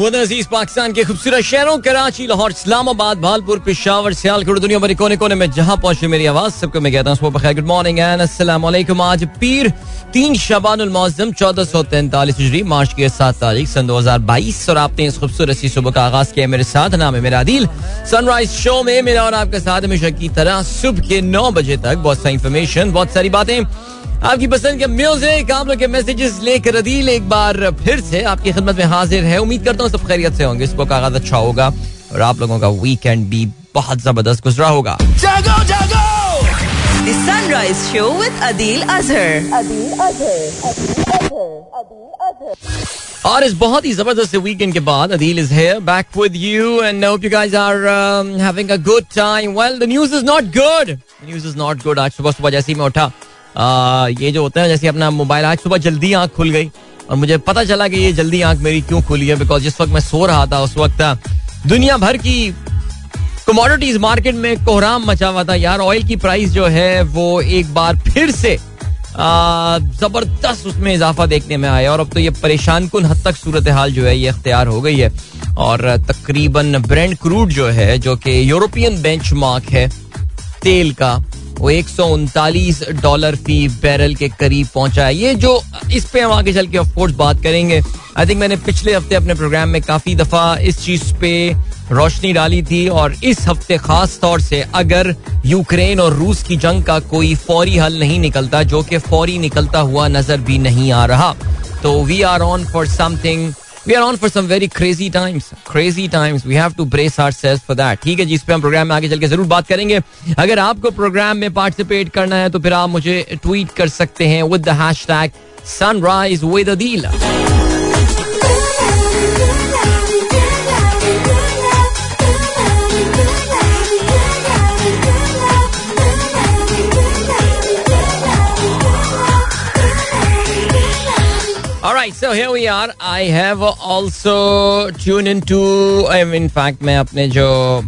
अज़ीज़ पाकिस्तान के खूबसूरत शहरों, कराची, लाहौर, इस्लामाबाद, भालपुर, पिशावर, सियालकोट, दुनिया भर कोने कोने में जहाँ पहुँचे मेरी आवाज़, सबको मैं कहता हूँ गुड मॉर्निंग एंड अस्सलाम वालेकुम आज पीर तीन शबानुल मौजम चौदह सौ तैंतालीस मार्च की सात तारीख, सन दो हज़ार बाईस। और आपने इस खूबसूरत सी सुबह का आगाज़ किया मेरे साथ। नाम है मेरा दिल सनराइज शो में मेरा और आपके साथ हमेशा की तरह सुबह के नौ बजे तक बहुत सारी इन्फॉर्मेशन बहुत सारी बातें। आपकी पसंद के म्यूज़िक आप लोग के मैसेजेस लेकर अदील एक बार फिर से आपकी खिदमत में हाजिर है। उम्मीद करता हूँ सब खैरियत से होंगे। इसको कागज़ अच्छा होगा और आप लोगों का वीकेंड भी बहुत ज़बरदस्त गुजरा होगा। जागो जागो! The Sunrise Show with Adil Azhar. और इस बहुत ही ज़बरदस्त वीकेंड के बाद Adeel is here back with you and hope you guys are having a good time well the news is not good news is not good आज सुबह सुबह जैसे ही मैं उठा आ, ये जो होता है जैसे अपना मोबाइल आज सुबह जल्दी आँख खुल गई और मुझे पता चला कि ये जल्दी आँख मेरी क्यों खुली है बिकॉज़ जिस वक्त मैं सो रहा था उस वक्त दुनिया भर की कमोडिटीज मार्केट में कोहराम मचा हुआ था। यार ऑयल की प्राइस जो है वो एक बार फिर से ज़बरदस्त उसमें इजाफा देखने में आया। और अब तो ये परेशान कन हद तक सूरत हाल जो है ये अख्तियार हो गई है। और तकरीबन ब्रेंड क्रूड जो है जो कि यूरोपियन बेंच है तेल का वो एक सौ उनतालीस डॉलर फ़ी बैरल के करीब पहुँचा है। ये जो इस पे हम आगे चल के ऑफकोर्स बात करेंगे। आई थिंक मैंने पिछले हफ़्ते अपने प्रोग्राम में काफ़ी दफ़ा इस चीज़ पे रोशनी डाली थी और इस हफ़्ते खास तौर से अगर यूक्रेन और रूस की जंग का कोई फौरी हल नहीं निकलता, जो कि फौरी निकलता हुआ नज़र भी नहीं आ रहा। तो we are on for something we are on for some very crazy times crazy times we have to brace our self for that ठीक है जिस पे हम प्रोग्राम में आगे चल के ज़रूर बात करेंगे। अगर आपको प्रोग्राम में पार्टिसिपेट करना है तो फिर आप मुझे ट्वीट कर सकते हैं with the hashtag sunrise with Alright, so here we are. I have also tuned into, in fact, मैं अपने जो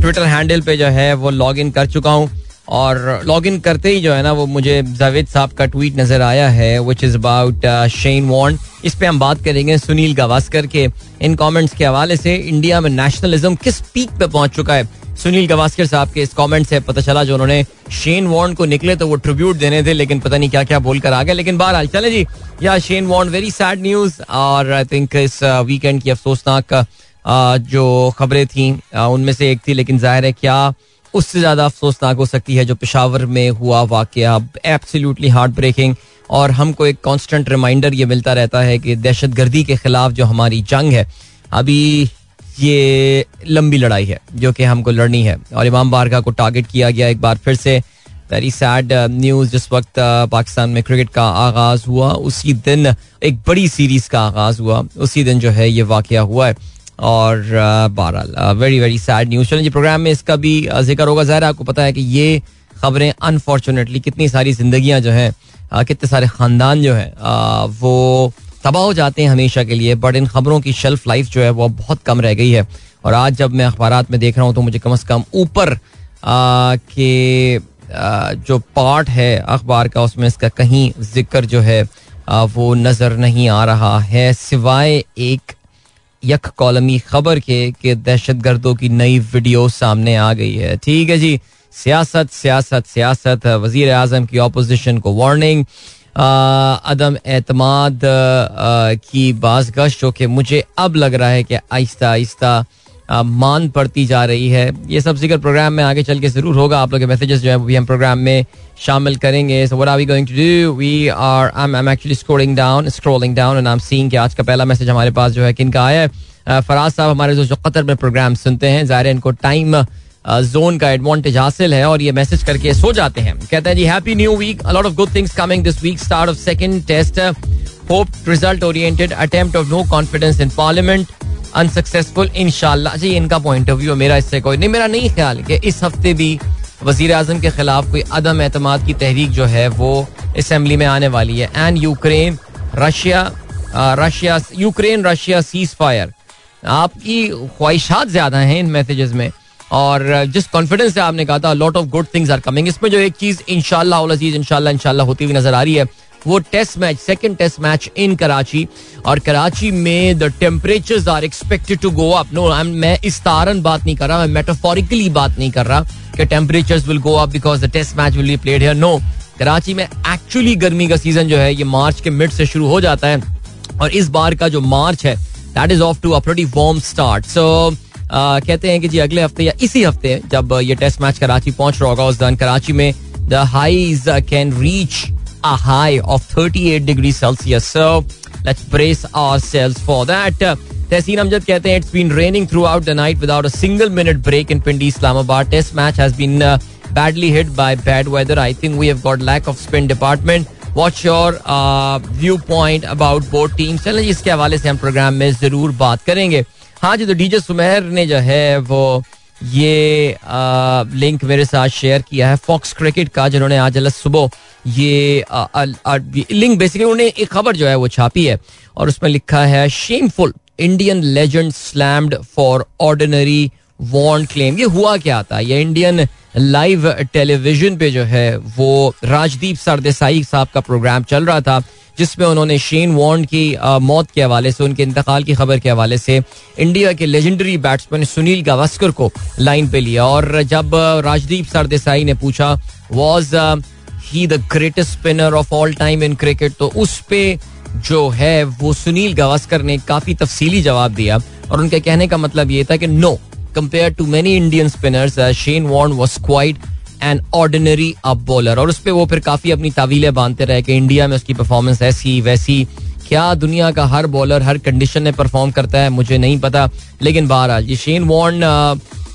ट्विटर हैंडल पे जो है वो लॉग इन कर चुका हूँ। और लॉग इन करते ही जो है ना वो मुझे जावेद साहब का ट्वीट नज़र आया है विच इज़ अबाउट शेन वॉन्ड इस पे हम बात करेंगे सुनील गावस्कर के। इन कमेंट्स के हवाले से इंडिया में नेशनलिज्म किस पीक पे पहुँच चुका है? सुनील गवास्कर साहब के इस कमेंट से पता चला जो उन्होंने शेन वॉन्ड को निकले तो वो ट्रिब्यूट देने थे लेकिन पता नहीं क्या क्या बोलकर आ गए। लेकिन बहरहाल चले जी। या शेन वॉन्ड वेरी सैड न्यूज़ और आई थिंक इस वीकेंड uh, की अफसोसनाक uh, जो खबरें थी uh, उनमें से एक थी लेकिन ज़ाहिर है क्या उससे ज़्यादा अफसोसनाक हो सकती है जो पिशावर में हुआ वाक़ एब्सोल्युटली हार्ट ब्रेकिंग और हमको एक कांस्टेंट रिमाइंडर ये मिलता रहता है कि दहशत गर्दी के खिलाफ जो हमारी जंग है अभी ये लंबी लड़ाई है जो कि हमको लड़नी है। और इमाम बारगा को टारगेट किया गया एक बार फिर से। वेरी सैड न्यूज़ जिस वक्त uh, पाकिस्तान में क्रिकेट का आगाज़ हुआ उसी दिन एक बड़ी सीरीज़ का आगाज़ हुआ। उसी दिन जो है ये वाक़ हुआ है। और uh, बहरहाल वेरी वेरी सैड न्यूज़ चलें जी प्रोग्राम में इसका भी uh, ज़िक्र होगा। ज़ाहिर आपको पता है कि ये खबरें अनफॉर्चुनेटली कितनी सारी जिंदगियाँ जो हैं कितने सारे खानदान जो हैं वो तबाह हो जाते हैं हमेशा के लिए बट इन खबरों की शेल्फ लाइफ जो है वो बहुत कम रह गई है। और आज जब मैं अखबार में देख रहा हूँ तो मुझे कम अज़ कम ऊपर के जो पार्ट है अखबार का, उसमें इसका कहीं ज़िक्र जो है वो नज़र नहीं आ रहा है। सिवाय एक यक कॉलमी खबर के, कि दहशत गर्दों की नई वीडियो सामने आ गई है। ठीक है जी, सियासत सियासत सियासत। वज़ीर आज़म की अपोजिशन को वार्निंग अदम एतमाद की बाज गश जो कि मुझे अब लग रहा है कि आहिस्ता आहिस्ता मान पड़ती जा रही है। ये सब ज़िक्र प्रोग्राम में आगे चल के ज़रूर होगा। आप लोग के मैसेजेस जो है वो भी हम प्रोग्राम में शामिल करेंगे। So what are we going to do we are I'm actually scrolling down scrolling down and I'm seeing कि आज का पहला मैसेज हमारे पास जो है किन का आया है। फराज साहब हमारे जो कतर में प्रोग्राम सुनते हैं। ज़ाहिर इनको टाइम जोन का एडवांटेज हासिल है और ये मैसेज करके सो जाते हैं। कहते हैं, जी happy new week a lot of good things coming this week start off second test hope result oriented attempt of no confidence in parliament unsuccessful इनशाला जी, इनका पॉइंट ऑफ़ व्यू मेरा इससे कोई नहीं, मेरा नहीं ख्याल कि इस हफ़्ते भी वज़ीर आज़म के खिलाफ कोई अदम एतम की तहरीक जो है, वो असम्बली में आने वाली है। And Ukraine Russia Russia Ukraine Russia cease fire आपकी ख्वाहिशात ज़्यादा हैं इन मैसेजेस में। और जिस कॉन्फिडेंस से आपने कहा था lot of good things are coming इसमें जो एक चीज़ इनशाला इनशाला इनशाला होती हुई नज़र आ रही है, वो test match second test match in Karachi और कराची में the temperatures are expected to go up no मैं इस तारन बात नहीं कर रहा, मैं मेटाफोरिकली बात नहीं कर रहा कि temperatures will go up because the test match will be played here no Karachi में एक्चुअली गर्मी का सीज़न जो है, ये मार्च के मिड से शुरू हो जाता है। और इस बार का जो मार्च है that is off to a warm start so कहते हैं कि जी, अगले हफ़्ते या इसी हफ़्ते जब ये टेस्ट मैच कराची पहुँच रहा होगा, उस दिन कराची में the highs can reach a high of 38 degree Celsius so let's brace ourselves for that Tehseen Amjad कहते हैं it's been raining throughout the night without a single minute break in Pindi Islamabad test match has been badly hit by bad weather I think we have got lack of spin department what your view point about board team चलें इसके हवाले से हम programme में ज़रूर बात करेंगे। हाँ जी तो डीजे सुमेर ने जो है वो ये आ, लिंक मेरे साथ शेयर किया है फॉक्स क्रिकेट का जिन्होंने आज अलग सुबह ये लिंक बेसिकली उन्होंने एक खबर जो है वो छापी है और उसमें लिखा है shameful Indian legend slammed for ordinary want claim ये हुआ क्या था? ये इंडियन लाइव टेलीविज़न पे जो है वो राजदीप सरदेसाई साहब का प्रोग्राम चल रहा था। जिसमें उन्होंने शेन वॉन्ड की मौत के हवाले से, उनके इंतकाल की खबर के हवाले से इंडिया के लेजेंडरी बैट्समैन सुनील गावस्कर को लाइन पे लिया। और जब राजदीप सरदेसाई ने पूछा was he the greatest spinner of all time in cricket तो उस पे जो है, वो सुनील गावस्कर ने काफ़ी तफसीली जवाब दिया। और उनके कहने का मतलब ये था कि no compare to many Indian spinners Shane wand was quite an ordinary up bowler और उस पर वो फिर काफ़ी अपनी तावीलें बांधते रहे कि इंडिया में उसकी परफॉर्मेंस ऐसी, वैसी। क्या दुनिया का हर बॉलर हर कंडीशन में परफॉर्म करता है, मुझे नहीं पता। लेकिन बहरहाल, ये शेन वॉर्न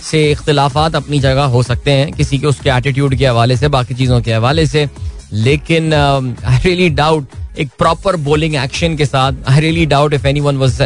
से इख्तलाफात अपनी जगह हो सकते हैं, किसी के उसके एटीट्यूड के हवाले से, बाकी चीज़ों के हवाले से। लेकिन आई रियली डाउट एक प्रॉपर बॉलिंग एक्शन के साथ I really doubt if any one was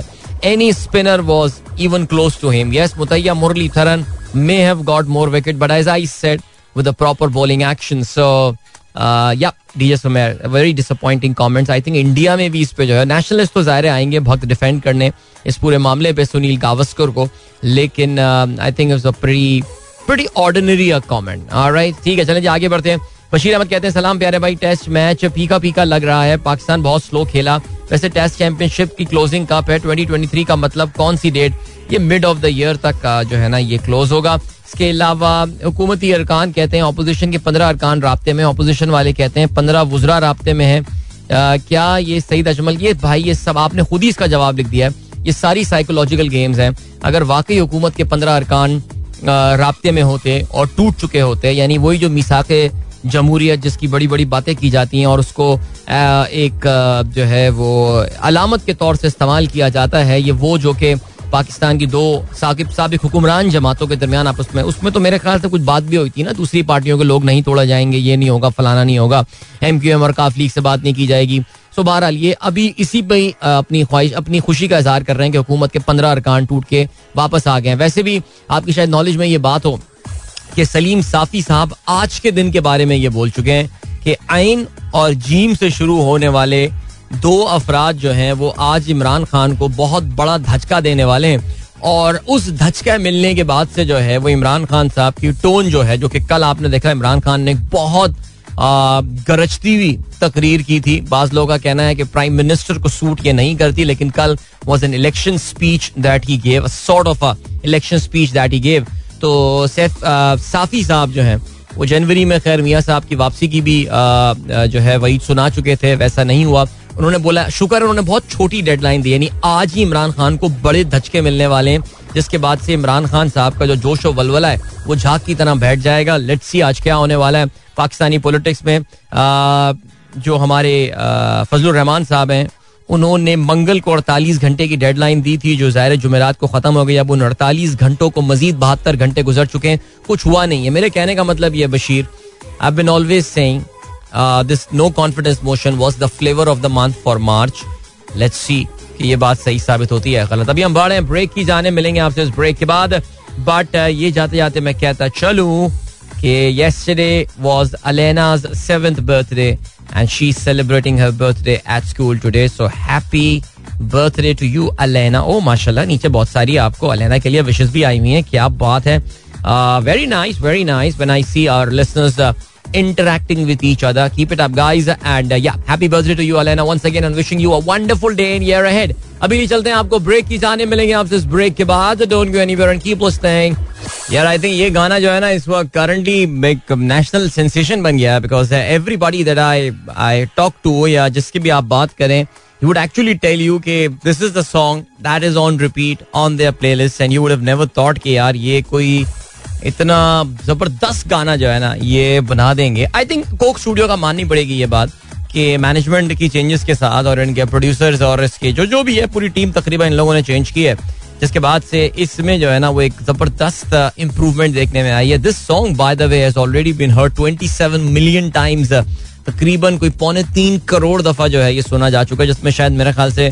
any spinner was even close to him yes Muttiah Muralitharan may have got more wicket but as I said with a proper bowling action. So, uh, yeah, DJ Sumer, very disappointing comments. I India में भी इस पे जो है nationalist तो ज़ाहिर आएँगे भक्त डिफेंड करने इस पूरे मामले पे सुनील गावस्कर को। लेकिन I think it's a pre pretty ordinary a comment alright ठीक है चलें जी आगे बढ़ते हैं। बशीर अहमद कहते हैं सलाम प्यारे भाई टेस्ट मैच फीका फीका लग रहा है। पाकिस्तान बहुत स्लो खेला। वैसे टेस्ट चैंपियनशिप की क्लोजिंग कप है? 2023 का मतलब कौन सी डेट ये मिड ऑफ़ द ईयर तक जो है ना ये क्लोज होगा। इसके अलावा हुकूमती अरकान कहते हैं अपोजिशन के पंद्रह अरकान रबते में अपोजिशन वाले कहते हैं पंद्रह वजरा रबते में है। क्या ये सईद अजमल, ये भाई, ये सब आपने खुद ही इसका जवाब लिख दिया है। ये सारी साइकोलॉजिकल गेम्स हैं। अगर वाकई हुकूमत के पंद्रह अरकान रबते में होते और टूट चुके होते, यानी वही जो मिसाक जमहूरियत जिसकी बड़ी बड़ी बातें की जाती हैं और उसको एक जो है वो अलामत के तौर से इस्तेमाल किया जाता है, ये वो जो कि पाकिस्तान की दो साकिब सबक हुक्मरान जमातों के दरमियान आपस में, उसमें तो मेरे ख्याल से कुछ बात भी हुई थी ना, दूसरी पार्टियों के लोग नहीं तोड़ा जाएँगे, ये नहीं होगा, फलाना नहीं होगा एम क्यू एम और काफ लीग से बात नहीं की जाएगी। सो बहरहाल, ये अभी इसी पे अपनी ख्वाहिश, अपनी खुशी का इजहार कर रहे हैं कि हुकूमत के पंद्रह अरकान टूट के वापस आ गए हैं। वैसे भी आपकी शायद नॉलेज में ये बात हो कि सलीम साफी साहब आज के दिन के बारे में ये बोल चुके हैं कि आइन और जीम से शुरू होने वाले दो अफराद जो हैं वो आज इमरान खान को बहुत बड़ा धचका देने वाले हैं। और उस धचका मिलने के बाद से जो है वो इमरान खान साहब की टोन जो है जो कि कल आपने देखा इमरान खान ने बहुत गरजती हुई तकरीर की थी। बाज लोगों का कहना है कि प्राइम मिनिस्टर को सूट ये नहीं करती लेकिन कल was an election speech that he gave sort of election speech that he gave तो सैफ साफी साहब जो है वो जनवरी में खैर मियाँ साहब की वापसी की भी आ, जो है वही सुना चुके थे वैसा नहीं हुआ। उन्होंने बोला शुक्र उन्होंने बहुत छोटी डेडलाइन दी यानी आज ही इमरान खान को बड़े धचके मिलने वाले हैं जिसके बाद से इमरान खान साहब का जो जोश व वलवला है वो झाक की तरह बैठ जाएगा। लेट्स सी आज क्या होने वाला है पाकिस्तानी पॉलिटिक्स में। आ, जो हमारे फजल रहमान साहब हैं उन्होंने मंगल को अड़तालीस घंटे की डेडलाइन दी थी जो ज़ाहिर जुमेरात को ख़त्म हो गई। अब उन अड़तालीस घंटों को मजीद बहत्तर घंटे गुजर चुके हैं कुछ हुआ नहीं है। मेरे कहने का मतलब ये Bashir I been always saying this no confidence motion was the flavour of the month for March let's see कि ये बात सही साबित होती है गलत। अभी हम बढ़े ब्रेक की जाने मिलेंगे आपसे इस ब्रेक के बाद। बट uh, ये जाते जाते मैं कहता चलूँ कि yesterday was Alena's seventh birthday and she's celebrating her birthday at school today. So happy birthday to you, Alena. Oh, माशाल्लाह नीचे बहुत सारी आपको अलेना के लिए विशेष भी आई हुई हैं। क्या बात है। Very nice very nice when I see our listeners interacting with each other. Keep it up, guys. And uh, yeah, happy birthday to you, Alena, once again, and wishing you a wonderful day and year ahead. अभी भी चलते हैं आपको break की जाने मिलेंगे आपसे इस ब्रेक के बाद don't go anywhere and keep listening यार आई थिंक ये गाना जो है ना इस वक्त करंटली एक नेशनल सेंसेशन बन गया है because everybody that I I talk to या जिसकी भी आप बात करें he would actually tell you कि this is the song that is on repeat on their playlist and you would have never thought कि यार ये कोई इतना ज़बरदस्त गाना जो है ना, ये बना देंगे। आई थिंक कोक स्टूडियो का माननी पड़ेगी ये बात कि मैनेजमेंट की चेंजेस के साथ और इनके प्रोड्यूसर्स और इसके जो जो भी है, पूरी टीम तकरीबन इन लोगों ने चेंज की है। जिसके बाद से इसमें जो है ना, वो एक ज़बरदस्त इंप्रूवमेंट देखने में आई है। This song by the way has already been heard 27 million times तकरीबन कोई पौने तीन करोड़ दफ़ा जो है ये सुना जा चुका है, जिसमें शायद मेरे ख्याल से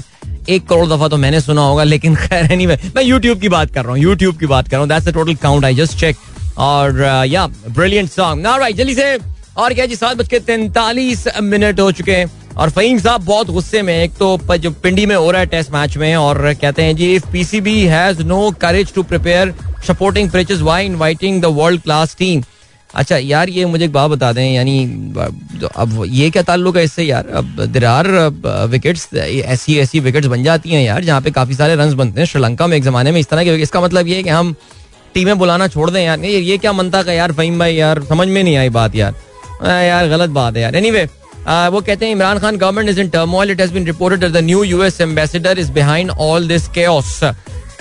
एक करोड़ दफ़ा तो मैंने सुना होगा, लेकिन खैर नहीं मैं यूट्यूब की बात कर रहा हूँ यूट्यूब की बात कर रहा हूँ total count I just check और या ब्रिलियंट सॉन्ग ना राइट जल्दी से, और क्या जी, सात बज के तैंतालीस मिनट हो चुके हैं। और फहीम साहब बहुत गुस्से में एक तो जो पिंडी में हो रहा है टेस्ट मैच में, और कहते हैं जी if PCB has no courage to prepare supporting pitches why inviting the world class team अच्छा यार ये मुझे एक बात बता दें यानी अब ये क्या ताल्लुक है इससे यार? अब देर आर विकेट्स ऐसी ऐसी विकेट्स बन जाती हैं यार जहाँ पे काफ़ी सारे रन बनते हैं श्रीलंका में एक जमाने में इस तरह के इसका मतलब ये है कि हम टीमें बुलाना छोड़ दें यार। ये, ये क्या मनता का यार फहीम भाई यार? समझ में नहीं आई बात यार। यार गलत बात है यार। एनी anyway, वो कहते हैं Imran Khan government is in turmoil it has been reported the new US ambassador is behind all this chaos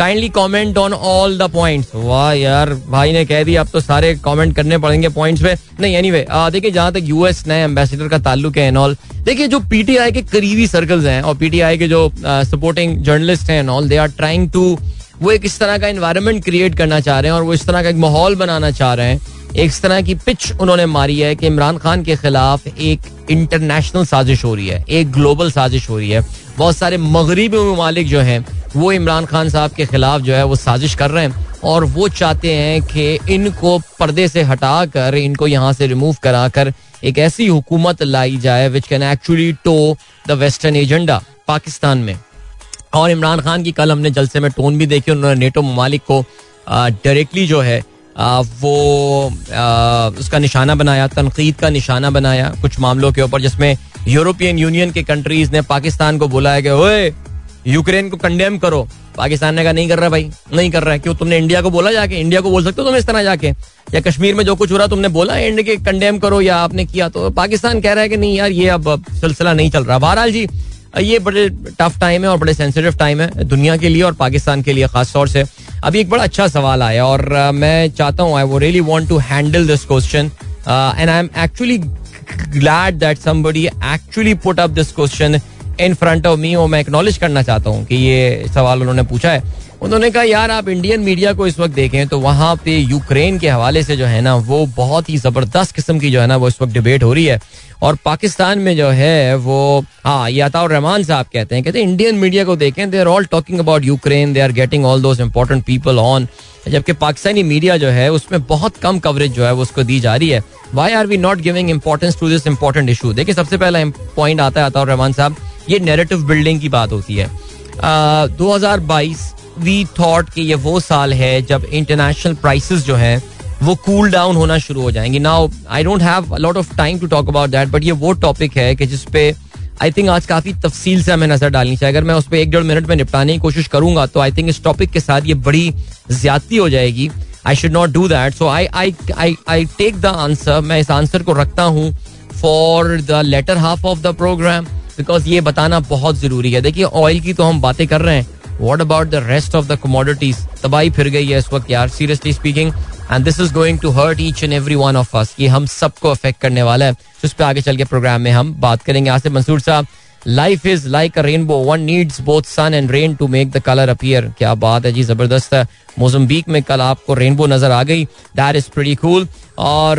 kindly comment on all the point वाह यार, भाई ने कह दिया, अब तो सारे कॉमेंट करने पड़ेंगे पॉइंट्स पे। नहीं एनी वे देखिए, जहाँ तक यूएस नए एम्बेसडर का ताल्लुक है एनऑल देखिए, जो पीटीआई के करीबी सर्कल्स हैं और पीटीआई के जो सपोर्टिंग जर्नलिस्ट हैं and all they are trying to वो एक इस तरह का इन्वायरमेंट क्रिएट करना चाह रहे हैं और वो इस तरह का एक माहौल बनाना चाह रहे हैं। एक तरह की पिच उन्होंने मारी है कि इमरान खान के खिलाफ एक इंटरनेशनल साजिश हो रही है, एक ग्लोबल साजिश हो रही है। बहुत सारे मगरबी ममालिक जो हैं, वो इमरान खान साहब के खिलाफ जो है वो साजिश कर रहे हैं और वो चाहते हैं कि इनको पर्दे से हटा कर इनको यहाँ से रिमूव करा कर एक ऐसी हुकूमत लाई जाए which can actually toe the western agenda Pakistan में। और इमरान खान की कल हमने जलसे में टोन भी देखी, उन्होंने नेटो ममालिक को डायरेक्टली जो है वो उसका निशाना बनाया, तनकीद का निशाना बनाया कुछ मामलों के ऊपर, जिसमें यूरोपियन यूनियन के कंट्रीज़ ने पाकिस्तान को बुलाया कि ओए, यूक्रेन को कंडेम करो। पाकिस्तान ने कहा, नहीं कर रहा भाई, नहीं कर रहा है। क्यों, तुमने इंडिया को बोला जाके? इंडिया को बोल सकते हो तुम इस तरह जाके? या कश्मीर में जो कुछ हो रहा, तुमने बोला इंडिया के कंडेम करो या आपने किया? तो पाकिस्तान कह रहा है कि, नहीं यार, ये अब सिलसिला नहीं चल रहा। बहरहाल जी, ये बड़े टफ टाइम है और बड़े सेंसिटिव टाइम है दुनिया के लिए और पाकिस्तान के लिए खास तौर से। अभी एक बड़ा अच्छा सवाल आया और मैं चाहता हूँ आई वो really want to handle this question and I am actually glad that somebody actually put up this question in front of me और मैं एक्नॉलेज करना चाहता हूँ कि ये सवाल उन्होंने पूछा है। उन्होंने कहा, यार, आप इंडियन मीडिया को इस वक्त देखें तो वहाँ पे यूक्रेन के हवाले से जो है ना, वो बहुत ही ज़बरदस्त किस्म की जो है ना, वो इस वक्त डिबेट हो रही है। और पाकिस्तान में जो है, वो हाँ ये अताउर रहमान साहब कहते हैं कहते हैं इंडियन मीडिया को देखें they are all talking about Ukraine they are getting all those important people on जबकि पाकिस्तानी मीडिया जो है, उसमें बहुत कम कवरेज जो है, वो उसको दी जा रही है। Why are we not giving importance to this important issue देखिए, सबसे पहला पॉइंट आता है अताउर रहमान साहब, ये नेरेटिव बिल्डिंग की बात होती है। दो हज़ार बाईस वी थॉट कि ये वो साल है जब इंटरनेशनल प्राइसेस जो है, वो कूल डाउन होना शुरू हो जाएँगे। Now I don't have lot of time to talk about that but ये वो टॉपिक है कि जिसपे आई थिंक आज काफ़ी तफसील से हमें नज़र डालनी चाहिए। अगर मैं उस पर एक डेढ़ मिनट में निपटाने की कोशिश करूँगा तो आई थिंक इस टॉपिक के साथ ये बड़ी ज्यादती हो जाएगी। I should not do that so I I I I take the answer मैं इस आंसर को रखता हूँ for the latter half of the programme because ये बताना बहुत ज़रूरी है। देखिए ऑयल की तो हम बातें कर रहे हैं। What about the rest of the commodities तबाही फिर गई है इस वक्त यार seriously speaking and this is going to hurt each and every one of us ये हम सबको अफेक्ट करने वाला है। उस पर आगे चल के प्रोग्राम में हम बात करेंगे। Asif Mansoor sahab life is like a rainbow one needs both sun and rain to make the colour appear क्या बात है जी, ज़बरदस्त है। मोजम्बीक में कल आपको रेनबो नज़र आ गई। दैट इज़ प्रीटी कूल और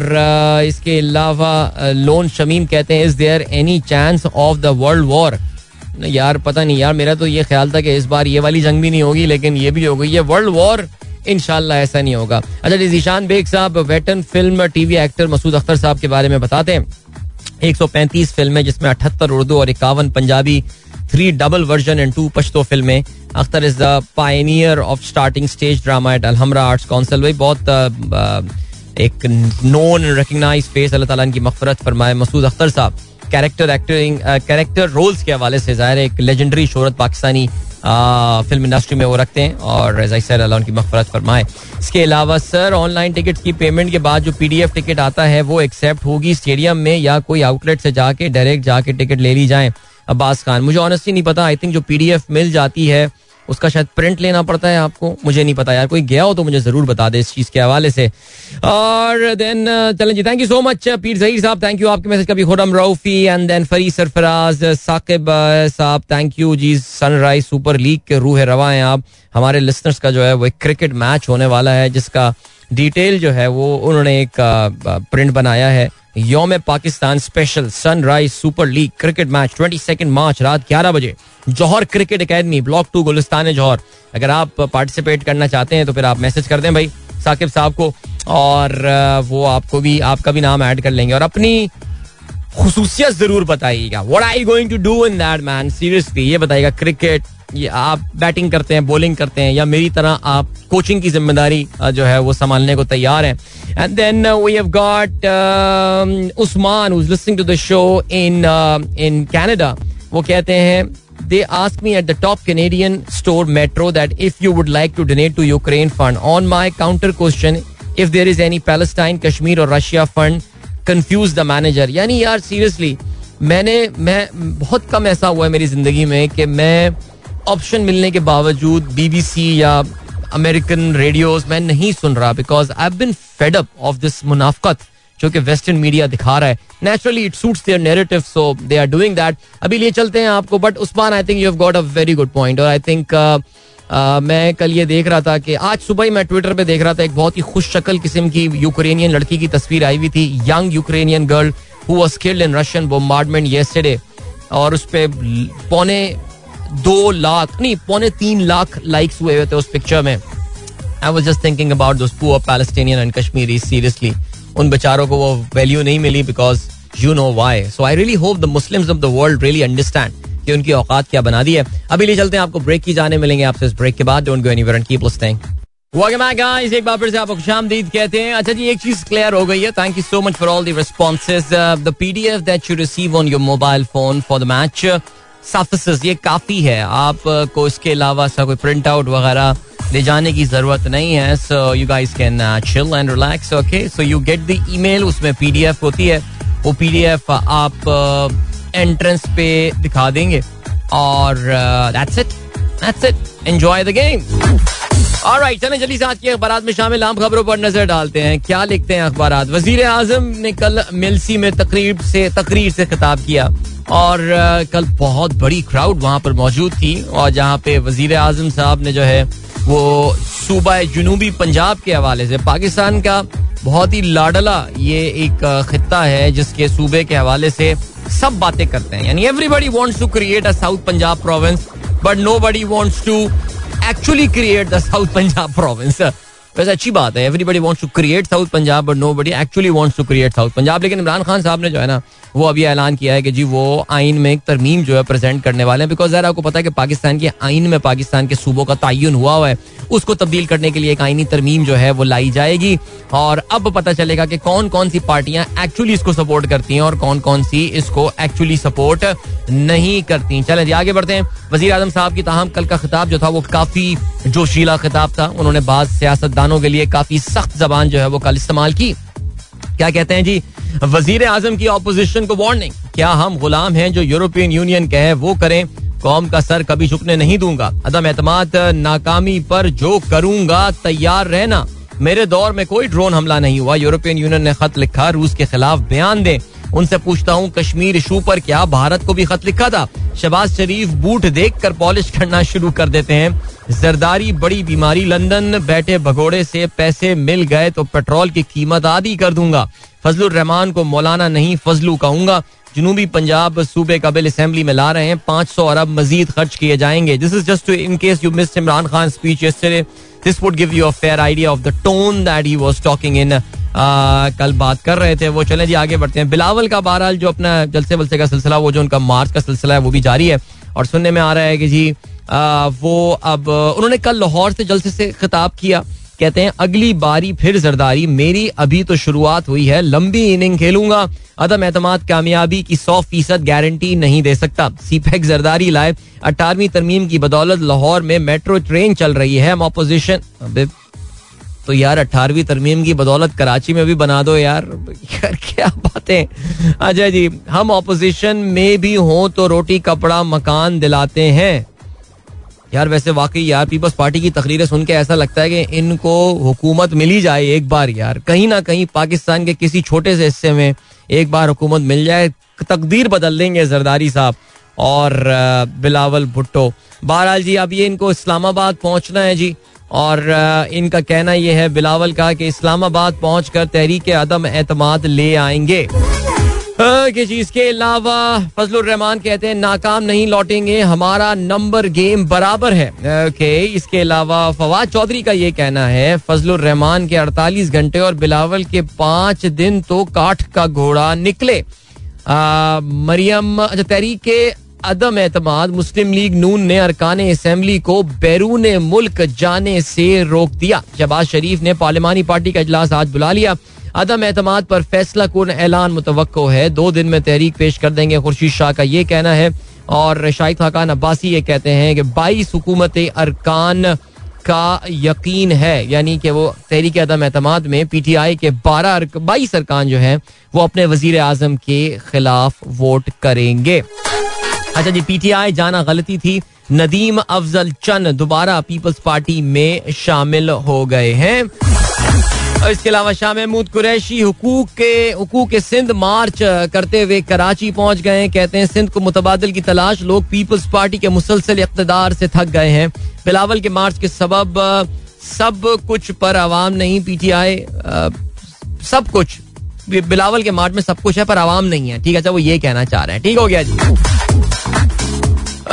इसके अलावा लोन शमीम कहते हैं is there any chance of the world war यार, पता नहीं यार, मेरा तो ये ख्याल था कि इस बार ये वाली जंग भी नहीं होगी, लेकिन ये भी हो गई है वर्ल्ड वॉर इनशाला ऐसा नहीं होगा। अच्छा जी, Zeeshan Baig sahab, veteran film TV actor Masood Akhtar sahab के बारे में बताते हैं। 135 फ़िल्में, जिसमें अठहत्तर उर्दू और इक्यावन Punjabi three double version and two Pashto फ़िल्में। Akhtar is the pioneer of starting stage drama at Alhamra arts council भाई बहुत एक नोन रिकग्नाइज फेस अल्लाह ताला इनकी मफफरत फरमाए मसूद अख्तर साहब। कैरेक्टर एक्टिंग कैरेक्टर रोल्स के हवाले से ज़ाहिर एक लेजेंडरी शोहरत पाकिस्तानी फ़िल्म इंडस्ट्री में वो रखते हैं और एज आई सर अल्लाह उनकी मफफरत फरमाए। इसके अलावा सर ऑनलाइन टिकट की पेमेंट के बाद जो पीडीएफ टिकट आता है, वो एक्सेप्ट होगी स्टेडियम में या कोई आउटलेट से जाके डायरेक्ट जाके टिकट ले ली जाए। अब्बास खान, मुझे ऑनेस्टली नहीं पता आई थिंक जो पीडीएफ मिल जाती है उसका शायद प्रिंट लेना पड़ता है आपको, मुझे नहीं पता यार, कोई गया हो तो मुझे ज़रूर बता दे इस चीज़ के हवाले से। और देन चलें जी thank you so much Pir Zaheer sahab thank you आपके मैसेज का भी Khurram Raufi and then Fari Sarfaraz Saqib sahab thank you जी सनराइज सुपर लीग के रूह रवा हैं आप। हमारे लिसनर्स का जो है, वो एक क्रिकेट मैच होने वाला है, जिसका डिटेल जो है, वो उन्होंने एक प्रिंट बनाया है। योम Pakistan special sunrise super league cricket match twenty second March रात ग्यारह बजे। Jauhar cricket academy block two Gulistan Jauhar. अगर आप पार्टिसिपेट करना चाहते हैं तो फिर आप मैसेज कर दें भाई, साकिब साहब को, और वो आपको भी, आपका भी नाम ऐड कर लेंगे। और अपनी खसूसियत ज़रूर बताइएगा। What I going to do in that man seriously ये बताइएगा, क्रिकेट, ये आप बैटिंग करते हैं बॉलिंग करते हैं, या मेरी तरह आप कोचिंग की ज़िम्मेदारी जो है वो संभालने को तैयार हैं? And then we have got Usman listening to the show in in Canada वो कहते हैं they asked me at the top Canadian store metro that if you would like to donate to Ukraine fund. On my counter question, if there is any Palestine, Kashmir or Russia fund, confuse the manager. यानी यार seriously मैंने मैं बहुत कम ऐसा हुआ है मेरी ज़िंदगी में कि मैं ऑप्शन मिलने के बावजूद बीबीसी या अमेरिकन रेडियोज मैं नहीं सुन रहा because I been fed up of this मुनाफ्त जो कि वेस्टर्न मीडिया दिखा रहा है। Naturally it suits their narrative so they are doing that अभी लिए चलते हैं आपको but Usman I think you have got a very good point और आई थिंक uh, uh, मैं कल ये देख रहा था कि आज सुबह ही मैं ट्विटर पे देख रहा था एक बहुत ही खुश शक्ल किस्म की यूक्रेनियन लड़की की तस्वीर आई हुई थी young Ukrainian girl who was killed in Russian bombardment yesterday और उस पर पौने दो लाख नहीं पौने तीन लाख लाइक्स हुए हुए थे उस पिक्चर में। I was just thinking about those poor Palestinian and Kashmiri seriously उन बेचारों को वो वैल्यू नहीं मिली because you know why so I really hope the Muslims of the world really understand कि उनकी औकात क्या बना दी है। अभी ले चलते हैं, आपको ब्रेक की जाने मिलेंगे आपसे इस ब्रेक के बाद। Don't go anywhere and keep listening guys? एक बार फिर से आपको खुशामदीद कहते हैं। अच्छा जी, एक चीज़ क्लियर हो गई है। Thank you so much for all the the PDF that you receive on your mobile phone for the match suffice ये काफ़ी है। आपको इसके अलावा सा कोई प्रिंट आउट वगैरह ले जाने की ज़रूरत नहीं है। So you guys can chill and relax okay so you get the email उसमें पीडीएफ होती है। वो पीडीएफ आप एंट्रेंस uh, पे दिखा देंगे। और that's it that's it enjoy the game alright चलें जल्दी से आज की अखबार में शामिल। आम खबरों पर नज़र डालते हैं। क्या लिखते हैं अखबार वज़ीर आज़म ने कल मिलसी में तकरीब से तकरीर से खिताब किया। और कल बहुत बड़ी क्राउड वहाँ पर मौजूद थी और जहाँ पे वज़ीर आज़म साहब ने जो है, वो सूबा जनूबी पंजाब के हवाले से, पाकिस्तान का बहुत ही लाडला ये एक खत्ता है जिसके सूबे के हवाले से सब बातें करते हैं। यानी everybody wants to create a south Punjab province but nobody wants to actually create the south Punjab province वैसे अच्छी बात है everybody wants to create south Punjab but nobody actually wants to create south Punjab लेकिन इमरान खान साहब ने जो है ना, वो अभी ऐलान किया है कि जी वो आइन में एक तरमीम जो है प्रेजेंट करने वाले हैं बिकॉज़ यार आपको पता है कि पाकिस्तान के आइन में पाकिस्तान के सूबों का तयन हुआ हुआ है, उसको तब्दील करने के लिए एक आइनी तरमीम जो है वो लाई जाएगी। और अब पता चलेगा कि कौन कौन सी पार्टियाँ एक्चुअली इसको सपोर्ट करती हैं और कौन कौन सी इसको एक्चुअली सपोर्ट नहीं करती। चले जी, आगे बढ़ते हैं। वज़ीर आज़म साहब की तहम कल का खिताब जो था, वो काफ़ी जोशीला खिताब था। उन्होंने बाद सियासतदानों के लिए काफ़ी सख्त जबान जो है वो कल इस्तेमाल की। क्या कहते हैं जी? वज़ीर आज़म की ऑपोजिशन को वार्निंग क्या हम गुलाम हैं जो यूरोपियन यूनियन कहे, वो करें? कौम का सर कभी झुकने नहीं दूँगा। अदम एतमाद, नाकामी पर जो करूँगा, तैयार रहना। मेरे दौर में कोई ड्रोन हमला नहीं हुआ। यूरोपियन यूनियन ने खत लिखा, रूस के खिलाफ बयान दें। उनसे पूछता हूँ, कश्मीर इशू पर क्या भारत को भी खत लिखा था? शबाज शरीफ बूट देख कर पॉलिश करना शुरू कर देते हैं। जरदारी बड़ी बीमारी, लंदन बैठे भगोड़े से पैसे मिल गए तो पेट्रोल की कीमत आदि कर दूँगा। फजलुर रहमान को मौलाना नहीं, फजलू कहूँगा। जनूबी पंजाब सूबे का बिल असेंबली में ला रहे हैं। पाँच सौ अरब मजीद खर्च किए जाएँगे। This is just in case you miss Imran Khan speech this would give you a fair idea of the tone that he was talking in कल बात कर रहे थे वो चले जी आगे बढ़ते हैं। बिलावल का बहरहाल जो अपना जलसे वलसे का सिलसिला वो जो उनका मार्च का सिलसिला है वो भी जारी है। और सुनने में आ रहा है कि जी आ, वो अब उन्होंने कल लाहौर से जलसे से खिताब किया। कहते हैं अगली बारी फिर जरदारी मेरी अभी तो शुरुआत हुई है लंबी इनिंग खेलूँगा। अदम एतमाद कामयाबी की सौ फ़ीसद गारंटी नहीं दे सकता। सीपैक जरदारी लाए। अठारहवीं तरमीम की बदौलत लाहौर में मेट्रो ट्रेन चल रही है। हम ऑपोजिशन तो यार अठारहवीं तरमीम की बदौलत कराची में भी बना दो यार। यार, क्या बातें अच्छा जी, हम ऑपोजिशन में भी हों तो रोटी, कपड़ा, मकान दिलाते हैं। यार, वैसे वाकई यार पीपल्स पार्टी की तकरीरें सुन के ऐसा लगता है कि इनको हुकूमत मिली जाए एक बार यार। कहीं ना कहीं पाकिस्तान के किसी छोटे से हिस्से में एक बार हुकूमत मिल जाए, तकदीर बदल देंगे जरदारी साहब और बिलावल भुट्टो। बहरहाल जी, अब ये इनको इस्लामाबाद पहुँचना है जी। और इनका कहना यह है, बिलावल का कि इस्लामाबाद पहुंचकर तहरीक अदम एतमाद ले आएँगे। कि चीज़ के अलावा फजलुर रहमान कहते हैं, नाकाम नहीं लौटेंगे, हमारा नंबर गेम बराबर है। ओके, इसके अलावा फवाद चौधरी का ये कहना है फजलुर रहमान के 48 घंटे और बिलावल के पाँच दिन तो काठ का घोड़ा निकले। मरियम अच्छा तहरीक अदम एतमाद मुस्लिम लीग नून ने अरकान असम्बली को बैरून मुल्क जाने से रोक दिया। शहबाज शरीफ ने पार्लिमानी पार्टी का अजलास आज बुला लिया। अदम एतमाद पर फैसला कौन ऐलान मुतव है। दो दिन में तहरीक पेश कर देंगे। खुर्शीद शाह का ये कहना है और शाहिद खाकान अब्बासी ये कहते हैं कि बाईस हुकूमत अरकान का यकीन है। यानी कि वो तहरीक अदम एतमाद में पी टी आई के बारह बाईस अरकान जो हैं, वो अपने वज़ीर आज़म के खिलाफ वोट करेंगे। अच्छा जी पीटीआई जाना गलती थी। नदीम अफजल चंद दोबारा पीपल्स पार्टी में शामिल हो गए हैं। और इसके अलावा शाह महमूद कुरैशी हुकूक के, हुकूक सिंध मार्च करते हुए कराची पहुँच गए हैं। कहते हैं सिंध को मुतबादल की तलाश, लोग पीपल्स पार्टी के मुसलसल इकतदार से थक गए हैं। बिलावल के मार्च के सबब, सब कुछ पर आवाम नहीं पीटीआई सब कुछ। बिलावल के मार्च में सब कुछ है पर आवाम नहीं है। ठीक है अच्छा वो ये कहना चाह रहे हैं। ठीक हो गया जी।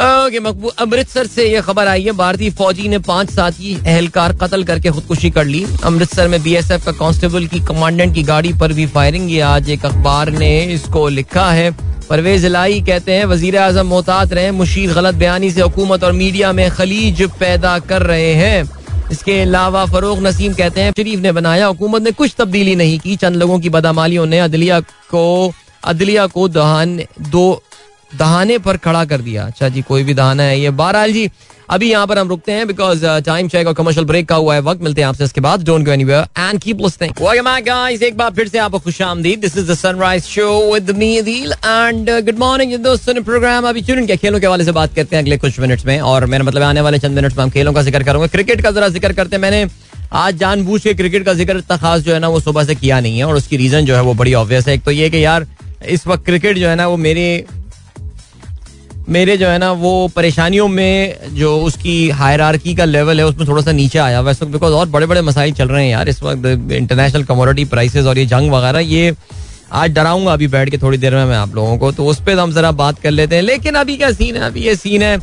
अमृतसर से ये खबर आई है। भारतीय फौजी ने पाँच साथी एहलकार कत्ल करके खुदकुशी कर ली। अमृतसर में बीएसएफ का कांस्टेबल की कमांडेंट की गाड़ी पर भी फायरिंग। ये आज एक अखबार ने इसको लिखा है। परवेज इलाई कहते हैं वज़ीर आज़म मोहतात रहे, मुशीर गलत बयानी से हुकूमत और मीडिया में खलीज पैदा कर रहे हैं। इसके अलावा फरोग नसीम कहते हैं, शरीफ ने बनाया, हुकूमत ने कुछ तब्दीली नहीं की। चंद लोगों की बदामालियों ने अदलिया को अदलिया को दहान, दो दहाने पर खड़ा कर दिया। अच्छा जी, कोई भी दहाना है ये। बहरहाल जी, अभी यहाँ पर हम रुकते हैं बिकॉज़ टाइम चेक और कमर्शियल ब्रेक का हुआ है वक्त। मिलते हैं आपसे इसके बाद। Don't go anywhere and keep welcome back guys एक बार फिर से आपको खुशामदीद this is the sunrise show with me Adeel and good morning दोस्तों ने प्रोग्राम अभी चुन के खेलों के हवाले से बात करते हैं अगले कुछ मिनट्स में। और मेरा मतलब आने वाले चंद मिनट्स में हम खेलों का ज़िक्र करूँगा। क्रिकेट का जरा ज़िक्र करते हैं। मैंने आज जानबूझ के क्रिकेट का ज़िक्र इतना खास जो है ना, वो सुबह से किया नहीं है। और उसकी रीजन जो है, वो बड़ी ऑब्वियस है। एक तो ये कि यार, इस वक्त क्रिकेट जो है ना, वो मेरे मेरे जो है ना, वो परेशानियों में जो उसकी हायरार्की का लेवल है, उसमें थोड़ा सा नीचे आया इस बिकॉज़ और बड़े बड़े मसाइल चल रहे हैं यार, इस वक्त इंटरनेशनल कमोडिटी प्राइसेस और ये जंग वगैरह, ये आज डराऊँगा अभी बैठ के थोड़ी देर में मैं आप लोगों को। तो उस पर हम जरा बात कर लेते हैं। लेकिन अभी क्या सीन है? अभी ये सीन है